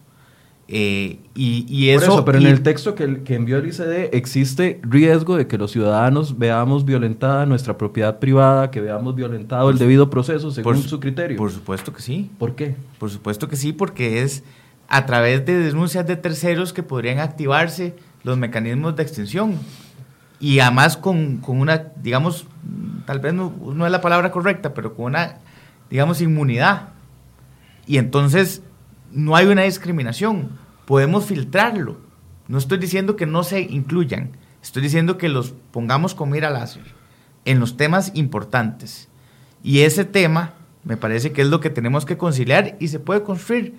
Eh, y, eso, pero en el texto que, que, envió el ICD existe riesgo de que los ciudadanos veamos violentada nuestra propiedad privada, que veamos violentado el debido proceso según su criterio. Por supuesto que sí. ¿Por qué? Por supuesto que sí, porque es a través de denuncias de terceros que podrían activarse los mecanismos de extinción y además con, con, una, digamos, tal vez no, no, es la palabra correcta, pero con una, digamos, inmunidad. Y entonces no hay una discriminación, podemos filtrarlo. No estoy diciendo que no se incluyan, estoy diciendo que los pongamos con mira láser en los temas importantes. Y ese tema Me parece que es lo que tenemos que conciliar y se puede construir.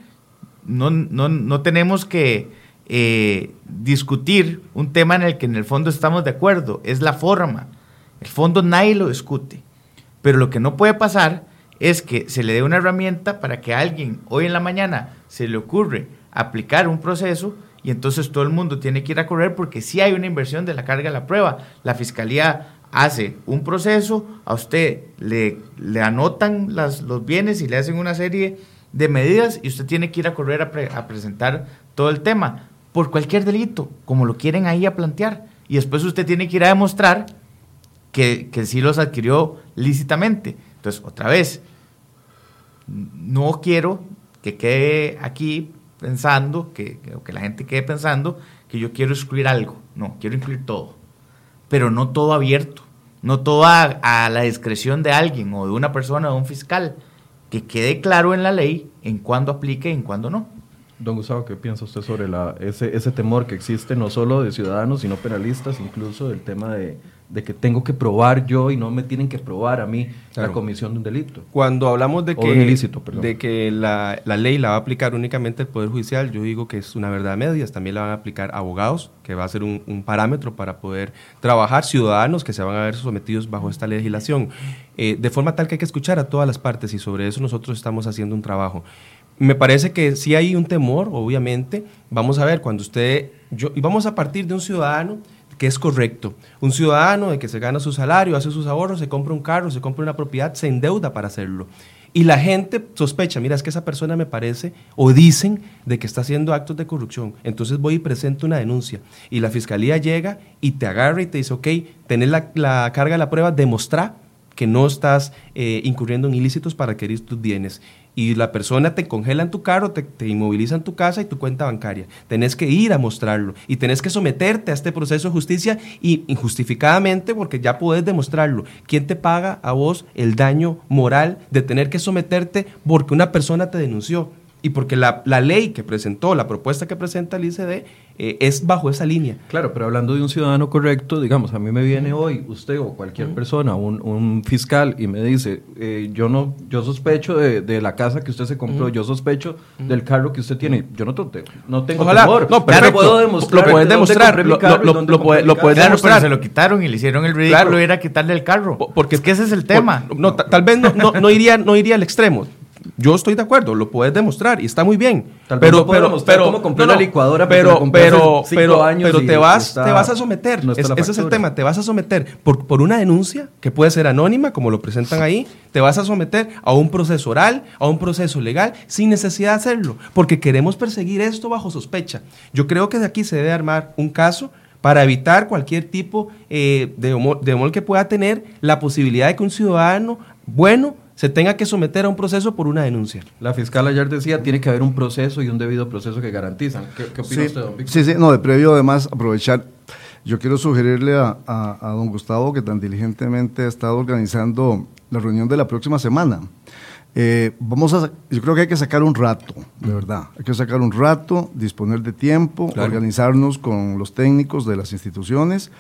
No, no, no tenemos que eh, discutir un tema en el que en el fondo estamos de acuerdo, es la forma. El fondo nadie lo discute. Pero lo que no puede pasar es que se le dé una herramienta para que a alguien hoy en la mañana se le ocurre aplicar un proceso y entonces todo el mundo tiene que ir a correr porque si hay una inversión de la carga de la prueba. La fiscalía hace un proceso, a usted le, le anotan los bienes y le hacen una serie de medidas y usted tiene que ir a correr a, a presentar todo el tema por cualquier delito, como lo quieren ahí a plantear. Y después usted tiene que ir a demostrar que, que sí los adquirió lícitamente. Entonces, otra vez, no quiero que quede aquí pensando, que, que, la gente quede pensando que yo quiero excluir algo. No, quiero incluir todo. Pero no todo abierto. No todo a, a la discreción de alguien o de una persona o de un fiscal. Que quede claro en la ley en cuándo aplique y en cuándo no. Don Gustavo, ¿qué piensa usted sobre la, ese, ese temor que existe no solo de ciudadanos, sino penalistas, incluso del tema de, de que tengo que probar yo y no me tienen que probar a mí la comisión de un delito? Cuando hablamos de que, de que la, la, ley la va a aplicar únicamente el Poder Judicial, yo digo que es una verdad media, también la van a aplicar abogados, que va a ser un, un parámetro para poder trabajar, ciudadanos que se van a ver sometidos bajo esta legislación, eh, de forma tal que hay que escuchar a todas las partes y sobre eso nosotros estamos haciendo un trabajo. Me parece que sí hay un temor, obviamente. Vamos a ver, cuando usted, yo, y vamos a partir de un ciudadano que es correcto. Un ciudadano de que se gana su salario, hace sus ahorros, se compra un carro, se compra una propiedad, se endeuda para hacerlo. Y la gente sospecha, mira, es que esa persona me parece, o dicen de que está haciendo actos de corrupción. Entonces voy y presento una denuncia. Y la fiscalía llega y te agarra y te dice, ok, tenés la, la carga de la prueba, demostrar que no estás eh, incurriendo en ilícitos para adquirir tus bienes y la persona te congela en tu carro, te, te, inmoviliza en tu casa y tu cuenta bancaria. Tenés que ir a mostrarlo y tenés que someterte a este proceso de justicia y injustificadamente porque ya puedes demostrarlo. ¿Quién te paga a vos el daño moral de tener que someterte porque una persona te denunció? y porque la, la, ley que presentó, la propuesta que presenta el ICD, eh, es bajo esa línea. Claro, pero hablando de un ciudadano correcto, digamos, a mí me viene hoy usted o cualquier persona, un, un, fiscal, y me dice, eh, yo no, yo sospecho de, de, la casa que usted se compró, yo sospecho del carro que usted tiene, yo no, tengo, no tengo Ojalá, temor. No, claro, puedo demostrar. Lo puedes demostrar, lo, lo, lo, puede, lo puedes claro, demostrar. Pero se lo quitaron y le hicieron el ridículo claro. era quitarle el carro. Porque es que ese es el tema. Por, no, tal vez no, no, no, iría, no iría al extremo. Yo estoy de acuerdo, lo puedes demostrar y está muy bien. Tal pero, vez pero, pero, cómo compré no, una licuadora, pero, pero, pero, pero te vas, está, te vas a someter. No es, ese es el tema. Te vas a someter por, por una denuncia que puede ser anónima, como lo presentan ahí. Te vas a someter a un proceso oral, a un proceso legal, sin necesidad de hacerlo, porque queremos perseguir esto bajo sospecha. Yo creo que de aquí se debe armar un caso para evitar cualquier tipo eh, de, humor, de humor que pueda tener la posibilidad de que un ciudadano bueno se tenga que someter a un proceso por una denuncia. La fiscal ayer decía, tiene que haber un proceso y un debido proceso que garantizan. ¿Qué, qué opina sí, usted, don Víctor? Sí, sí, no, de previo además aprovechar, yo quiero sugerirle a, a, a, don Gustavo que tan diligentemente ha estado organizando la reunión de la próxima semana. Eh, vamos a, yo creo que hay que sacar un rato, de verdad. Hay que sacar un rato, disponer de tiempo, claro. organizarnos con los técnicos de las instituciones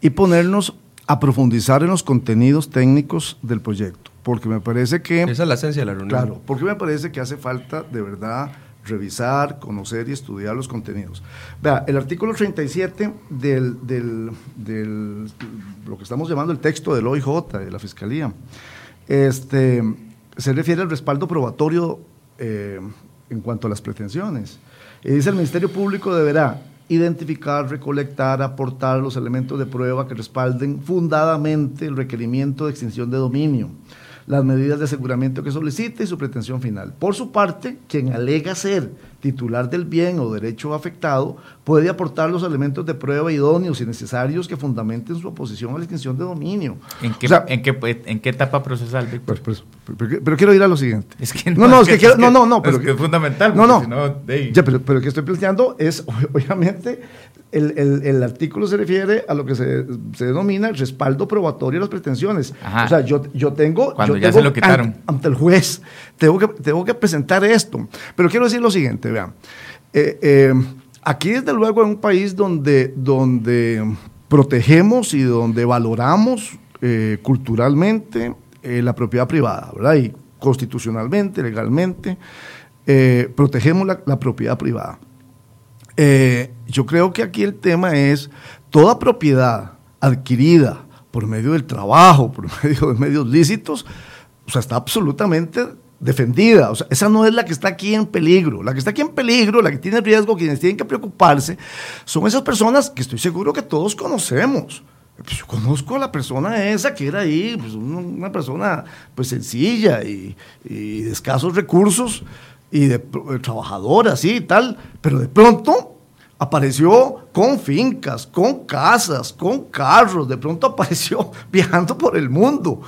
y ponernos a profundizar en los contenidos técnicos del proyecto porque me parece que... Esa es la esencia de la reunión. Claro, porque me parece que hace falta de verdad revisar, conocer y estudiar los contenidos. Vea, el artículo 37 del, del, del, lo que estamos llamando el texto del OIJ, de la Fiscalía, este, se refiere al respaldo probatorio eh, en cuanto a las pretensiones. Y dice el Ministerio Público deberá identificar, recolectar, aportar los elementos de prueba que respalden fundadamente el requerimiento de extinción de dominio las medidas de aseguramiento que solicite y su pretensión final. Por su parte, quien alega ser titular del bien o derecho afectado puede aportar los elementos de prueba idóneos y necesarios que fundamenten su oposición a la extinción de dominio. ¿En qué, o sea, ¿en qué, en qué etapa procesal? Pues, pues, pero, pero, quiero ir a lo siguiente. Es que no, no, no es que, quiero, no, no, no, pero es que es fundamental. No, no. Si no hey. ya, pero, pero que estoy planteando es, obviamente, el, el, el, artículo se refiere a lo que se, se, denomina el respaldo probatorio de las pretensiones. Ajá. O sea, yo, yo tengo. Cuando yo ya tengo se lo quitaron. Ante, ante, el juez, tengo que, tengo que presentar esto. Pero quiero decir lo siguiente, vean. Eh, eh, aquí, desde luego, en un país donde, donde protegemos y donde valoramos eh, culturalmente la propiedad privada, ¿verdad? Y constitucionalmente, legalmente, protegemos la, propiedad privada. Eh, yo creo que aquí el tema es toda propiedad adquirida por medio del trabajo, por medio de medios lícitos, o sea, está absolutamente defendida. O sea, esa no es la que está aquí en peligro. La que está aquí en peligro, la que tiene riesgo, quienes tienen que preocuparse, son esas personas que estoy seguro que todos conocemos. Pues yo conozco a la persona esa que era ahí, pues una persona pues sencilla y, de escasos recursos y de, trabajadora, así y tal, pero de pronto apareció con fincas, con casas, con carros, de pronto apareció viajando por el mundo.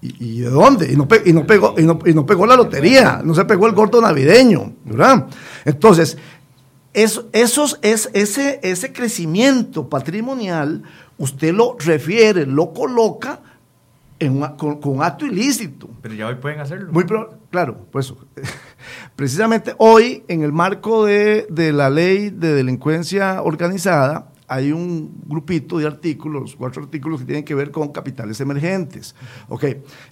¿Y, de dónde? Y no, y no, pegó, y, no, y no pegó la lotería, no se pegó el corto navideño, ¿verdad? Entonces, eso, esos, es, ese, ese crecimiento patrimonial, usted lo refiere, lo coloca en con, con, acto ilícito. Pero ya hoy pueden hacerlo. Muy claro, pues precisamente hoy, en el marco de, de la ley de delincuencia organizada, hay un grupito de artículos, cuatro artículos que tienen que ver con capitales emergentes. Ok,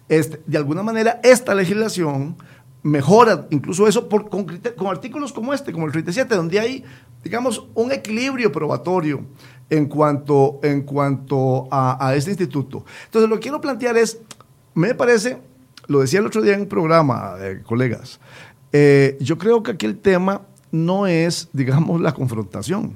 este, de alguna manera esta legislación mejora incluso eso por, con, artículos como este, como el 37, donde hay, digamos, un equilibrio probatorio en cuanto, en cuanto a, este instituto. Entonces, lo que quiero plantear es, me parece, lo decía el otro día en un programa, colegas, eh, yo creo que aquí el tema no es, digamos, la confrontación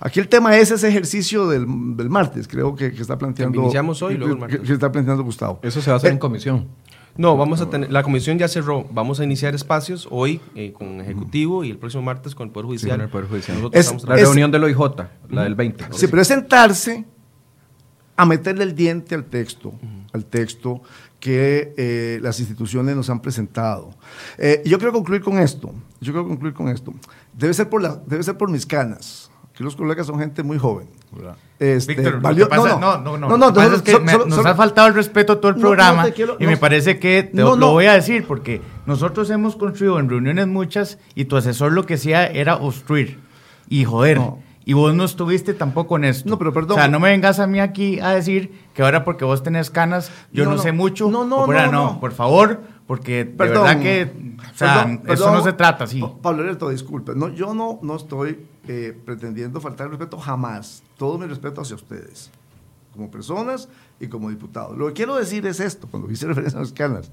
Aquí el tema es ese ejercicio del, martes, creo que, está planteando. Iniciamos hoy, luego el martes. Que, está planteando Gustavo. Eso se va a hacer en eh, comisión. No, vamos a tener, la comisión ya cerró, vamos a iniciar espacios hoy eh, con Ejecutivo y el próximo martes con el Poder Judicial. el Poder Judicial. la reunión del OIJ, la del 20. Sí, pero es sentarse a meterle el diente al texto, al texto que eh, las instituciones nos han presentado. yo quiero concluir con esto, yo quiero concluir con esto. Debe ser por, la, debe ser por mis canas que los colegas son gente muy joven. Este, Víctor, no, no, no, no, no, es que nos ha faltado el respeto a todo el programa y me parece que lo voy a decir porque nosotros hemos construido en reuniones muchas y tu asesor lo que hacía era obstruir y joder. Y vos no estuviste tampoco en esto. No, pero perdón. O sea, no me vengas a mí aquí a decir que ahora porque vos tenés canas, yo no, sé mucho. No, no, no, no. Por favor, porque de verdad que o sea, eso no se trata así. Pablo Alberto, disculpe. No, yo no, no estoy eh, pretendiendo faltar el respeto jamás. Todo mi respeto hacia ustedes, como personas y como diputados. Lo que quiero decir es esto, cuando hice referencia a los canas,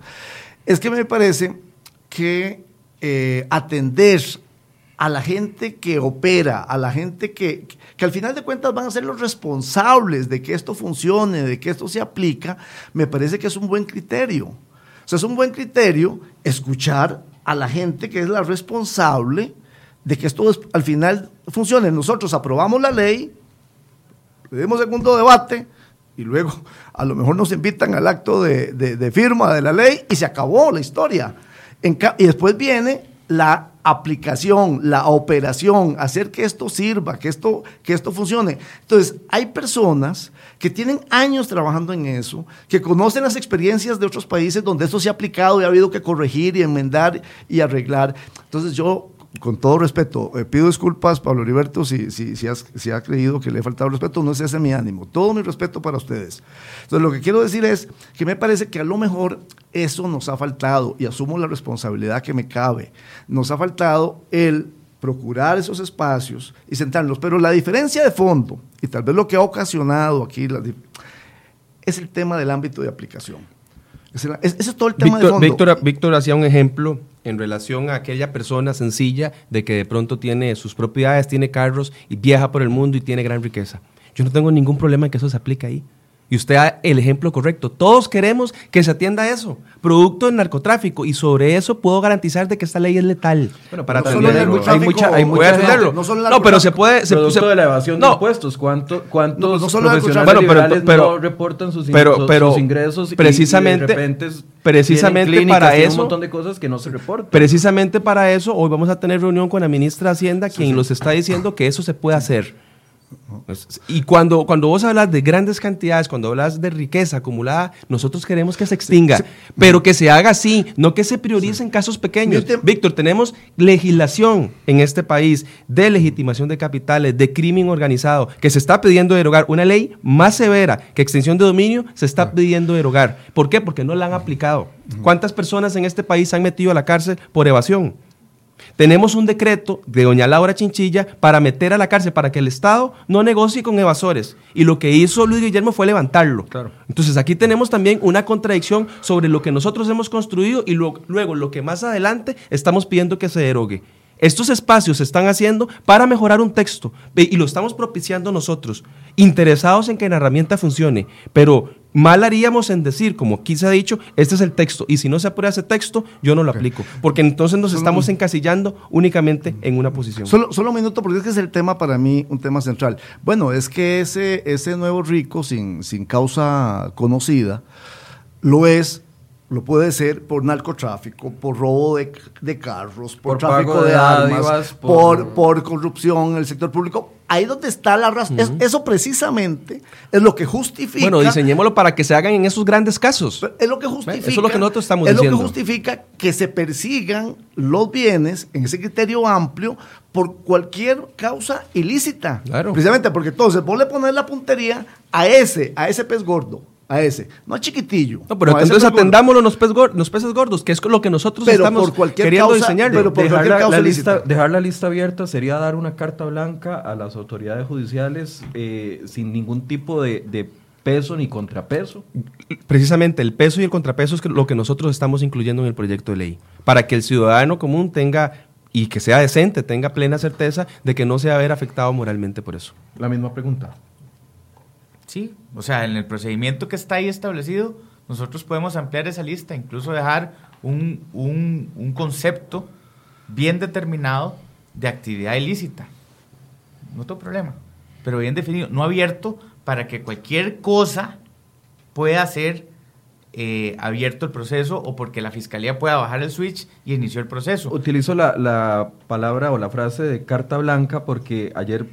es que me parece que eh, atender a la gente que opera, a la gente que, que al final de cuentas van a ser los responsables de que esto funcione, de que esto se aplica, me parece que es un buen criterio. O sea, es un buen criterio escuchar a la gente que es la responsable de que esto al final funcione. Nosotros aprobamos la ley, le dimos segundo debate y luego a lo mejor nos invitan al acto de, firma de la ley y se acabó la historia. y después viene la aplicación, la operación, hacer que esto sirva, que esto, que esto funcione. Entonces, hay personas que tienen años trabajando en eso, que conocen las experiencias de otros países donde esto se ha aplicado y ha habido que corregir y enmendar y arreglar. Entonces, yo con todo respeto, eh, pido disculpas, Pablo Heriberto, si, si, si, ha creído que le he faltado respeto, no es ese mi ánimo. Todo mi respeto para ustedes. Entonces, lo que quiero decir es que me parece que a lo mejor eso nos ha faltado y asumo la responsabilidad que me cabe. Nos ha faltado el procurar esos espacios y sentarnos. Pero la diferencia de fondo, y tal vez lo que ha ocasionado aquí, es el tema del ámbito de aplicación. Ese, es todo el tema de fondo. Víctor, Víctor hacía un ejemplo en relación a aquella persona sencilla de que de pronto tiene sus propiedades, tiene carros y viaja por el mundo y tiene gran riqueza. Yo no tengo ningún problema en que eso se aplique ahí. Y usted da el ejemplo correcto. Todos queremos que se atienda a eso. Producto del narcotráfico. Y sobre eso puedo garantizar de que esta ley es letal. Bueno, para atender hay mucha, hay mucha No, no, pero se puede... Se, producto de la evasión de impuestos. ¿Cuánto, ¿Cuántos no, profesionales bueno, pero, no reportan sus, pero, pero, ingresos precisamente, precisamente para eso... un montón de cosas que no se reportan. Precisamente para eso, hoy vamos a tener reunión con la ministra de Hacienda, quien nos está diciendo que eso se puede hacer Y cuando, cuando vos hablas de grandes cantidades, cuando hablas de riqueza acumulada, nosotros queremos que se extinga, pero que se haga así, no que se priorice en casos pequeños. Víctor, tenemos legislación en este país de legitimación de capitales, de crimen organizado, que se está pidiendo derogar. Una ley más severa que extensión de dominio se está pidiendo derogar. ¿Por qué? Porque no la han aplicado. ¿Cuántas personas en este país se han metido a la cárcel por evasión? Tenemos un decreto de doña Laura Chinchilla para meter a la cárcel, para que el Estado no negocie con evasores. Y lo que hizo Luis Guillermo fue levantarlo. Entonces aquí tenemos también una contradicción sobre lo que nosotros hemos construido y luego lo que más adelante estamos pidiendo que se derogue. Estos espacios se están haciendo para mejorar un texto y lo estamos propiciando nosotros, interesados en que la herramienta funcione, pero mal haríamos en decir, como aquí se ha dicho, este es el texto y si no se aprueba ese texto, yo no lo aplico, porque entonces nos estamos encasillando únicamente en una posición. Solo, solo un minuto, porque es que es el tema para mí, un tema central. Bueno, es que ese, ese nuevo rico sin, sin causa conocida lo es lo puede ser por narcotráfico, por robo de, carros, por, tráfico de, armas, por... por... corrupción en el sector público. Ahí donde está la razón. eso precisamente es lo que justifica. Bueno, diseñémoslo para que se hagan en esos grandes casos. Es lo que justifica. Eso es lo que nosotros estamos diciendo. Es lo que justifica que se persigan los bienes en ese criterio amplio por cualquier causa ilícita. Claro. Precisamente porque entonces vos le pones la puntería a ese, a ese pez gordo a ese. No a chiquitillo. No, pero entonces atendámoslo los, los, peces gordos, que es lo que nosotros estamos queriendo diseñar. Pero por dejar, la, lista, dejar la lista abierta sería dar una carta blanca a las autoridades judiciales eh, sin ningún tipo de, peso ni contrapeso. Precisamente el peso y el contrapeso es lo que nosotros estamos incluyendo en el proyecto de ley, para que el ciudadano común tenga y que sea decente, tenga plena certeza de que no se va a ver afectado moralmente por eso. La misma pregunta. Sí, o sea, en el procedimiento que está ahí establecido, nosotros podemos ampliar esa lista, incluso dejar un, un, concepto bien determinado de actividad ilícita. No tengo problema, pero bien definido, no abierto para que cualquier cosa pueda ser eh, abierto el proceso o porque la fiscalía pueda bajar el switch y inició el proceso. Utilizo la, la, palabra o la frase de carta blanca porque ayer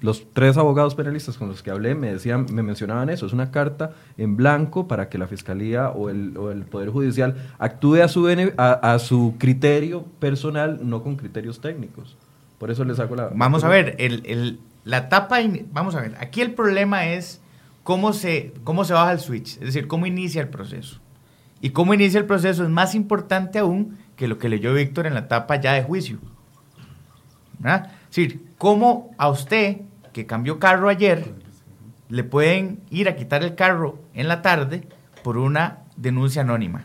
los tres abogados penalistas con los que hablé me decían, me mencionaban eso, es una carta en blanco para que la fiscalía o el, o el poder judicial actúe a su a, su criterio personal, no con criterios técnicos. Por eso les hago la. Vamos a ver, el, el, la etapa, vamos a ver, aquí el problema es cómo se, cómo se baja el switch, es decir, cómo inicia el proceso. Y cómo inicia el proceso es más importante aún que lo que leyó Víctor en la etapa ya de juicio. ¿verdad? Es decir, cómo a usted que cambió carro ayer, le pueden ir a quitar el carro en la tarde por una denuncia anónima.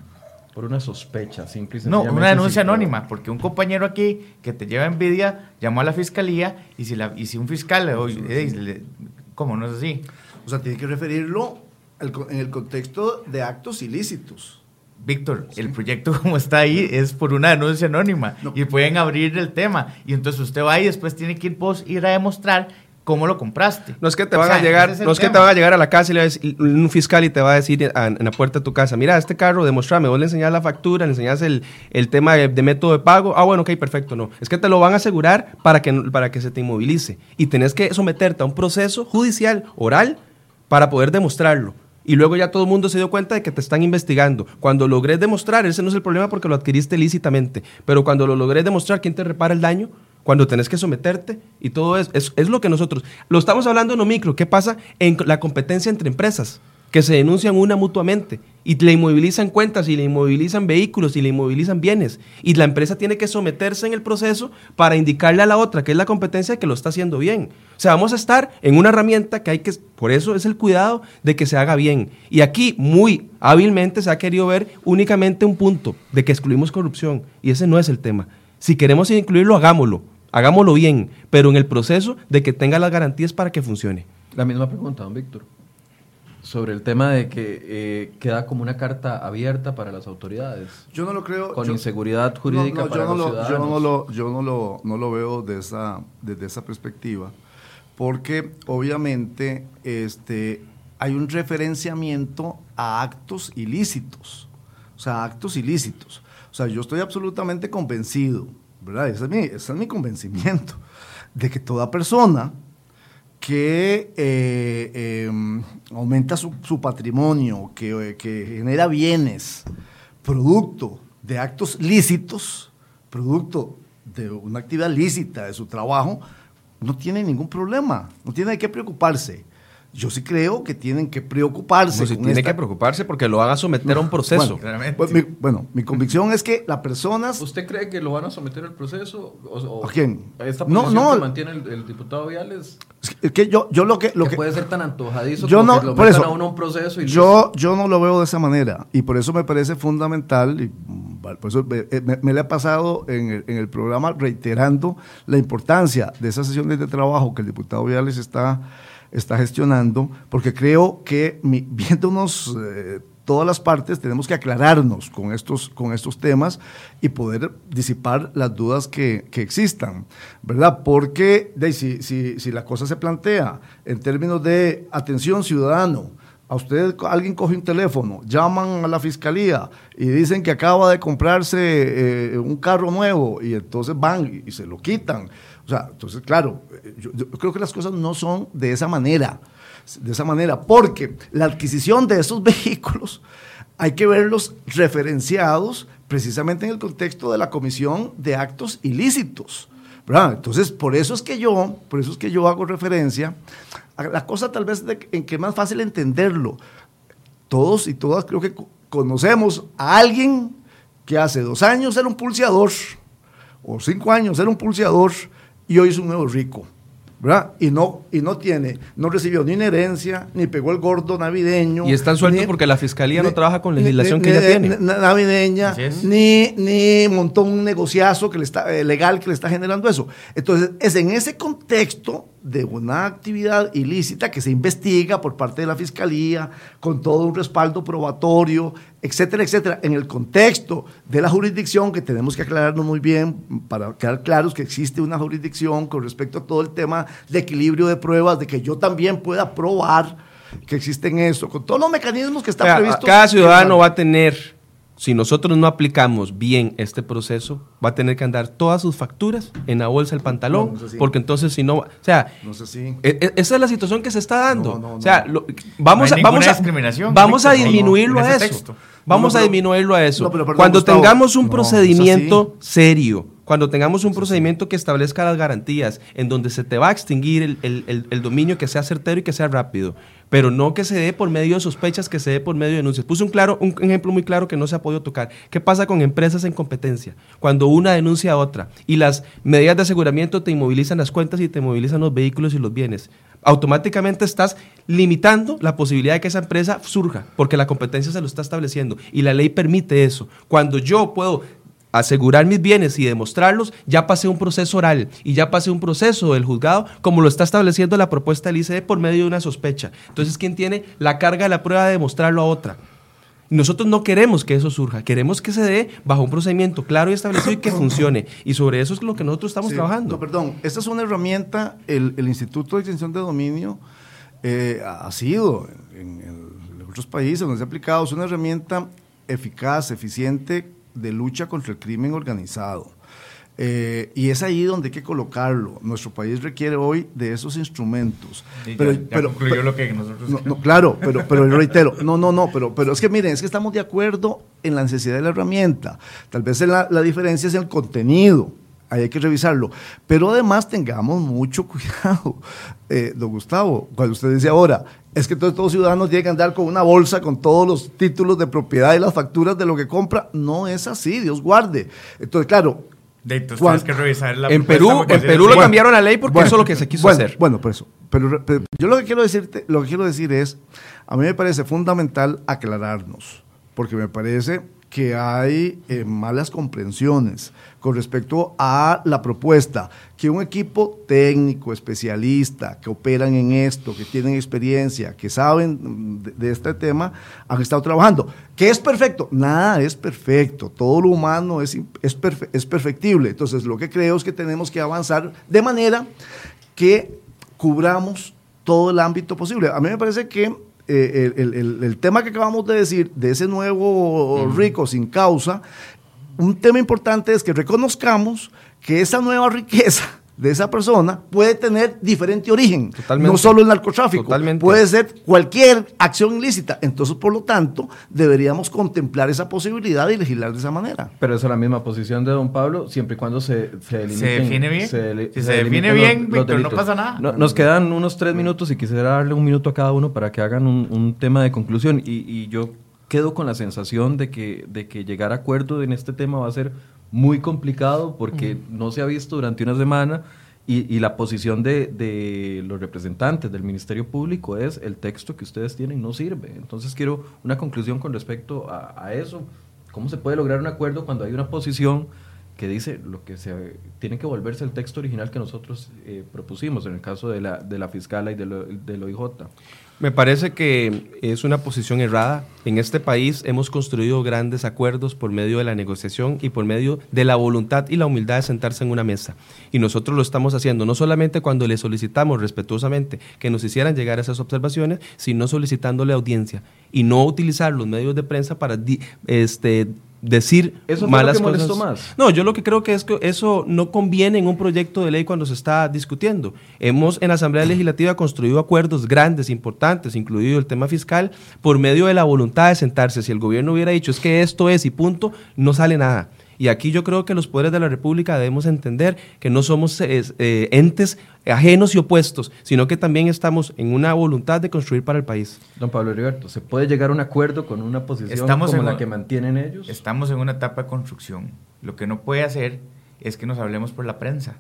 Por una sospecha, simple No, una denuncia anónima, porque un compañero aquí que te lleva envidia llamó a la fiscalía y si, la, y si un fiscal le, ¿Cómo no es así? O sea, tiene que referirlo en el contexto de actos ilícitos. Víctor, el proyecto como está ahí es por una denuncia anónima y pueden abrir el tema. Y entonces usted va y después tiene que ir, ir a demostrar cómo lo compraste. No es que te van a llegar, no es que te van a llegar a la casa y le decir, un fiscal y te va a decir en la puerta de tu casa, mira, este carro, demostrame, vos le enseñas la factura, le enseñas el, tema de, método de pago, ah, bueno, ok, perfecto, no. Es que te lo van a asegurar para que, para que se te inmovilice. Y tenés que someterte a un proceso judicial, oral, para poder demostrarlo. Y luego ya todo el mundo se dio cuenta de que te están investigando. Cuando logré demostrar, ese no es el problema porque lo adquiriste lícitamente, pero cuando lo logré demostrar, ¿quién te repara el daño? Cuando tenés que someterte y todo eso. Es, lo que nosotros, lo estamos hablando en lo micro, ¿qué pasa en la competencia entre empresas? Que se denuncian una mutuamente y le inmovilizan cuentas y le inmovilizan vehículos y le inmovilizan bienes. Y la empresa tiene que someterse en el proceso para indicarle a la otra, que es la competencia, que lo está haciendo bien. O sea, vamos a estar en una herramienta que hay que, por eso es el cuidado de que se haga bien. Y aquí muy hábilmente se ha querido ver únicamente un punto de que excluimos corrupción. Y ese no es el tema. Si queremos incluirlo, hagámoslo hagámoslo bien, pero en el proceso de que tenga las garantías para que funcione. La misma pregunta, don Víctor, sobre el tema de que eh, queda como una carta abierta para las autoridades. Yo no lo creo. Con inseguridad jurídica para los ciudadanos. Yo no lo, yo no lo, no lo veo de esa, desde esa perspectiva, porque obviamente este, hay un referenciamiento a actos ilícitos, o sea, actos ilícitos. O sea, yo estoy absolutamente convencido ¿verdad? Ese es mi, ese es mi convencimiento, de que toda persona que eh, em, aumenta su, patrimonio, que, que, genera bienes, producto de actos lícitos, producto de una actividad lícita de su trabajo, no tiene ningún problema, no tiene de qué preocuparse yo sí creo que tienen que preocuparse. Si tiene que preocuparse porque lo van a someter a un proceso. Pues, bueno, mi, convicción es que las personas... ¿Usted cree que lo van a someter al proceso? O, ¿A quién? ¿Esta no, no, que mantiene el, diputado Viales? Es que yo, yo lo que... Lo que, puede ser tan antojadizo yo no, lo por eso, a uno un proceso y yo, yo no lo veo de esa manera. Y por eso me parece fundamental, y por eso me, le ha pasado en el, en el programa reiterando la importancia de esas sesiones de trabajo que el diputado Viales está está gestionando, porque creo que viéndonos eh, todas las partes tenemos que aclararnos con estos, con estos temas y poder disipar las dudas que, existan, ¿verdad? Porque si, si, si, la cosa se plantea en términos de atención ciudadano, a usted alguien coge un teléfono, llaman a la fiscalía y dicen que acaba de comprarse eh, un carro nuevo y entonces van y se lo quitan o sea, entonces, claro, yo, creo que las cosas no son de esa manera, de esa manera, porque la adquisición de esos vehículos hay que verlos referenciados precisamente en el contexto de la comisión de actos ilícitos. Entonces, por eso es que yo, por eso es que yo hago referencia a la cosa tal vez en que es más fácil entenderlo. Todos y todas creo que conocemos a alguien que hace dos años era un pulseador, o cinco años era un pulseador, y hoy es un nuevo rico. ¿verdad? Y no, y no tiene, no recibió ni una herencia, ni pegó el gordo navideño. Y están sueltos porque la fiscalía no trabaja con legislación que ya tiene. Navideña, ni, ni montó un negociazo que le está, eh, legal que le está generando eso. Entonces, es en ese contexto de una actividad ilícita que se investiga por parte de la fiscalía, con todo un respaldo probatorio, etcétera, etcétera, en el contexto de la jurisdicción, que tenemos que aclararnos muy bien para quedar claros que existe una jurisdicción con respecto a todo el tema de equilibrio de pruebas, de que yo también pueda probar que existen eso, con todos los mecanismos que están previstos. Cada ciudadano va a tener si nosotros no aplicamos bien este proceso, va a tener que andar todas sus facturas en la bolsa del pantalón, porque entonces si no, o sea, e, e, esa es la situación que se está dando. o sea, vamos a, vamos a, vamos a disminuirlo a eso. Vamos a disminuirlo a eso. Cuando tengamos un procedimiento serio, cuando tengamos un procedimiento que establezca las garantías, en donde se te va a extinguir el, dominio que sea certero y que sea rápido, pero no que se dé por medio de sospechas, que se dé por medio de denuncias. Puse un, claro, un ejemplo muy claro que no se ha podido tocar. ¿Qué pasa con empresas en competencia? Cuando una denuncia a otra y las medidas de aseguramiento te inmovilizan las cuentas y te inmovilizan los vehículos y los bienes automáticamente estás limitando la posibilidad de que esa empresa surja, porque la competencia se lo está estableciendo y la ley permite eso. Cuando yo puedo asegurar mis bienes y demostrarlos, ya pasé un proceso oral y ya pasé un proceso del juzgado, como lo está estableciendo la propuesta del ICD por medio de una sospecha. Entonces, ¿quién tiene la carga de la prueba de demostrarlo a otra? Nosotros no queremos que eso surja, queremos que se dé bajo un procedimiento claro y establecido y que funcione. Y sobre eso es lo que nosotros estamos trabajando. No, perdón, esta es una herramienta, el, Instituto de Extensión de Dominio eh, ha sido en, en, otros países donde se ha aplicado, es una herramienta eficaz, eficiente, de lucha contra el crimen organizado. Eh, y es ahí donde hay que colocarlo. Nuestro país requiere hoy de esos instrumentos. pero, pero, lo que nosotros. No, claro, pero, pero reitero, no, no, no, pero, pero es que miren, es que estamos de acuerdo en la necesidad de la herramienta. Tal vez la, la diferencia es el contenido. Ahí hay que revisarlo. Pero además tengamos mucho cuidado, eh, don Gustavo, cuando usted dice ahora, es que todos, los ciudadanos tienen que andar con una bolsa con todos los títulos de propiedad y las facturas de lo que compra. No es así, Dios guarde. Entonces, claro. De, tienes que revisar la en Perú, en Perú lo cambiaron la ley porque eso es lo que se quiso hacer. Bueno, por eso. Pero, yo lo que quiero decirte, lo que quiero decir es, a mí me parece fundamental aclararnos, porque me parece que hay eh, malas comprensiones con respecto a la propuesta, que un equipo técnico, especialista, que operan en esto, que tienen experiencia, que saben de, este tema, han estado trabajando. ¿Qué es perfecto? Nada es perfecto, todo lo humano es, es, es perfectible. Entonces lo que creo es que tenemos que avanzar de manera que cubramos todo el ámbito posible. A mí me parece que eh, el, tema que acabamos de decir, de ese nuevo rico sin causa, un tema importante es que reconozcamos que esa nueva riqueza de esa persona puede tener diferente origen. No solo el narcotráfico. Puede ser cualquier acción ilícita. Entonces, por lo tanto, deberíamos contemplar esa posibilidad y legislar de esa manera. Pero esa es la misma posición de don Pablo, siempre y cuando se, se, se define bien. Se, si se, define bien, Víctor, no pasa nada. nos quedan unos tres minutos y quisiera darle un minuto a cada uno para que hagan un, tema de conclusión. Y, y yo quedo con la sensación de que, de que llegar a acuerdo en este tema va a ser muy complicado porque no se ha visto durante una semana y, la posición de, los representantes del Ministerio Público es el texto que ustedes tienen no sirve. Entonces quiero una conclusión con respecto a, eso. ¿Cómo se puede lograr un acuerdo cuando hay una posición que dice lo que se tiene que volverse el texto original que nosotros eh, propusimos en el caso de la, de la fiscala y del, del OIJ? Me parece que es una posición errada. En este país hemos construido grandes acuerdos por medio de la negociación y por medio de la voluntad y la humildad de sentarse en una mesa. Y nosotros lo estamos haciendo no solamente cuando le solicitamos respetuosamente que nos hicieran llegar esas observaciones, sino solicitándole audiencia y no utilizar los medios de prensa para este, decir ¿Eso malas fue lo que cosas. Más? No, yo lo que creo que es que eso no conviene en un proyecto de ley cuando se está discutiendo. Hemos en la Asamblea Legislativa construido acuerdos grandes, importantes, incluido el tema fiscal, por medio de la voluntad de sentarse. Si el gobierno hubiera dicho es que esto es y punto, no sale nada. Y aquí yo creo que los poderes de la República debemos entender que no somos eh, entes ajenos y opuestos, sino que también estamos en una voluntad de construir para el país. Don Pablo Heriberto, ¿se puede llegar a un acuerdo con una posición como la que mantienen ellos? Estamos en una etapa de construcción. Lo que no puede hacer es que nos hablemos por la prensa.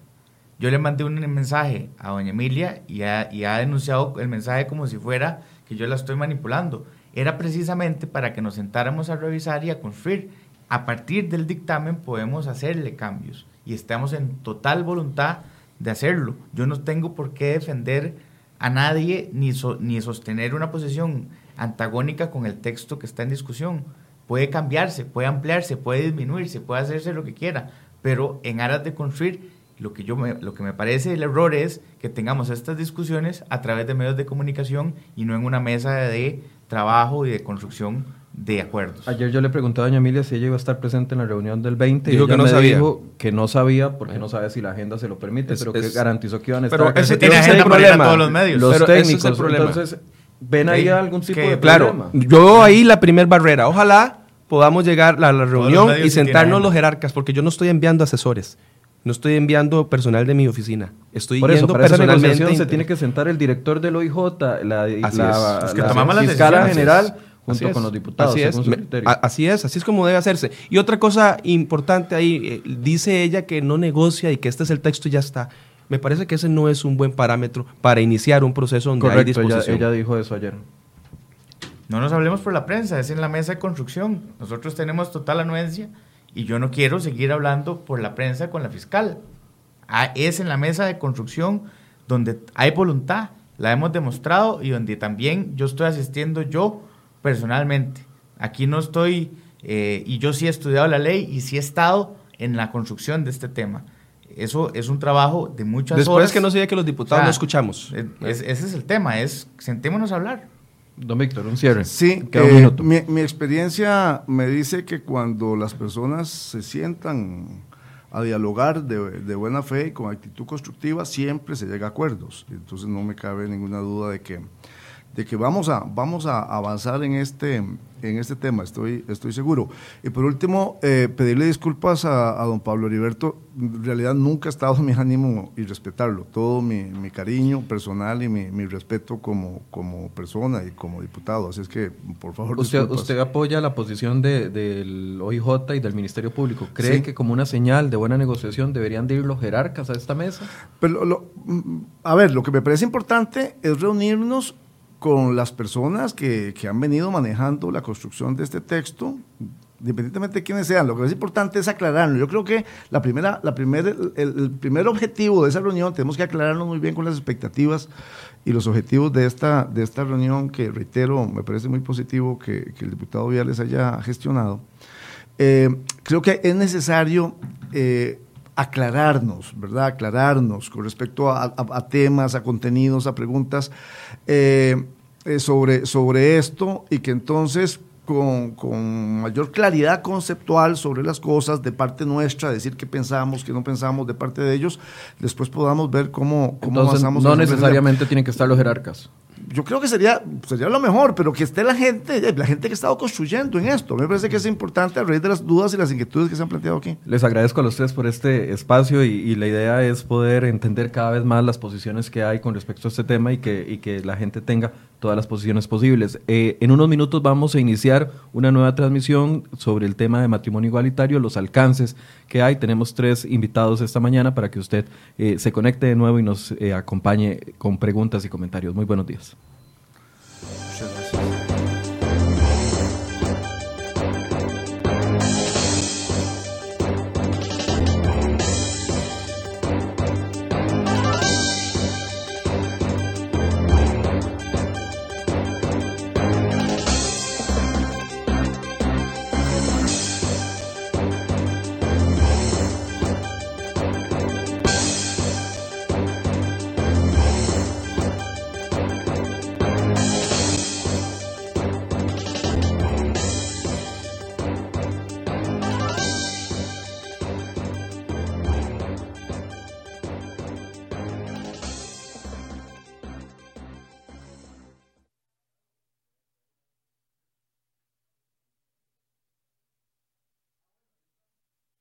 Yo le mandé un mensaje a doña Emilia y ha, y ha denunciado el mensaje como si fuera que yo la estoy manipulando. Era precisamente para que nos sentáramos a revisar y a construir a partir del dictamen podemos hacerle cambios y estamos en total voluntad de hacerlo. Yo no tengo por qué defender a nadie ni, ni sostener una posición antagónica con el texto que está en discusión. Puede cambiarse, puede ampliarse, puede disminuirse, puede hacerse lo que quiera, pero en aras de construir, lo que, yo lo que me parece el error es que tengamos estas discusiones a través de medios de comunicación y no en una mesa de trabajo y de construcción de acuerdos. Ayer yo le pregunté a doña Emilia si ella iba a estar presente en la reunión del 20 dijo y que no sabía. dijo que no sabía porque no sabe si la agenda se lo permite, pero que garantizó que iban a estar. Pero ese tiene agenda problema. todos los medios. Los técnicos, entonces ven ahí algún tipo de claro, yo ahí la primer barrera. Ojalá podamos llegar a la reunión y sentarnos los jerarcas, porque yo no estoy enviando asesores. No estoy enviando personal de mi oficina. Estoy Por eso, para personalmente. se tiene que sentar el director del OIJ, la, la, fiscal general, junto con los diputados. Así es. así es, así es como debe hacerse. Y otra cosa importante ahí, eh, dice ella que no negocia y que este es el texto y ya está. Me parece que ese no es un buen parámetro para iniciar un proceso donde hay disposición. Ella, ella dijo eso ayer. No nos hablemos por la prensa, es en la mesa de construcción. Nosotros tenemos total anuencia y yo no quiero seguir hablando por la prensa con la fiscal. Ah, es en la mesa de construcción donde hay voluntad, la hemos demostrado y donde también yo estoy asistiendo yo personalmente. Aquí no estoy, eh, y yo sí he estudiado la ley y sí he estado en la construcción de este tema. Eso es un trabajo de muchas Después horas. que no se diga que los diputados no escuchamos. ese es el tema, es sentémonos a hablar. Don Víctor, un cierre. Sí, eh, mi, mi, experiencia me dice que cuando las personas se sientan a dialogar de, de, buena fe y con actitud constructiva, siempre se llega a acuerdos. Entonces no me cabe ninguna duda de que de que vamos a, vamos a avanzar en este, en este tema, estoy, estoy seguro. Y por último, eh, pedirle disculpas a, don Pablo Heriberto, en realidad nunca ha estado en mi ánimo y respetarlo, todo mi, mi cariño personal y mi, mi, respeto como, como persona y como diputado, así es que, por favor, Usted, usted apoya la posición de, del OIJ y del Ministerio Público, ¿cree que como una señal de buena negociación deberían de ir los jerarcas a esta mesa? Pero lo, a ver, lo que me parece importante es reunirnos con las personas que, que, han venido manejando la construcción de este texto, independientemente de quiénes sean. Lo que es importante es aclararlo. Yo creo que la primera, la el, el, primer objetivo de esa reunión, tenemos que aclararnos muy bien con las expectativas y los objetivos de esta, de esta reunión, que reitero, me parece muy positivo que, que el diputado Viales haya gestionado. Eh, creo que es necesario eh, aclararnos, ¿verdad? Aclararnos con respecto a, a, temas, a contenidos, a preguntas. Eh, eh, sobre, sobre esto y que entonces con, con, mayor claridad conceptual sobre las cosas de parte nuestra, decir qué pensamos, qué no pensamos de parte de ellos, después podamos ver cómo, cómo avanzamos. No necesariamente tienen que estar los jerarcas yo creo que sería, sería lo mejor, pero que esté la gente, la gente que ha estado construyendo en esto. Me parece que es importante a raíz de las dudas y las inquietudes que se han planteado aquí. Les agradezco a los tres por este espacio y, la idea es poder entender cada vez más las posiciones que hay con respecto a este tema y que, y que la gente tenga todas las posiciones posibles. Eh, en unos minutos vamos a iniciar una nueva transmisión sobre el tema de matrimonio igualitario, los alcances que hay. Tenemos tres invitados esta mañana para que usted eh, se conecte de nuevo y nos eh, acompañe con preguntas y comentarios. Muy buenos días.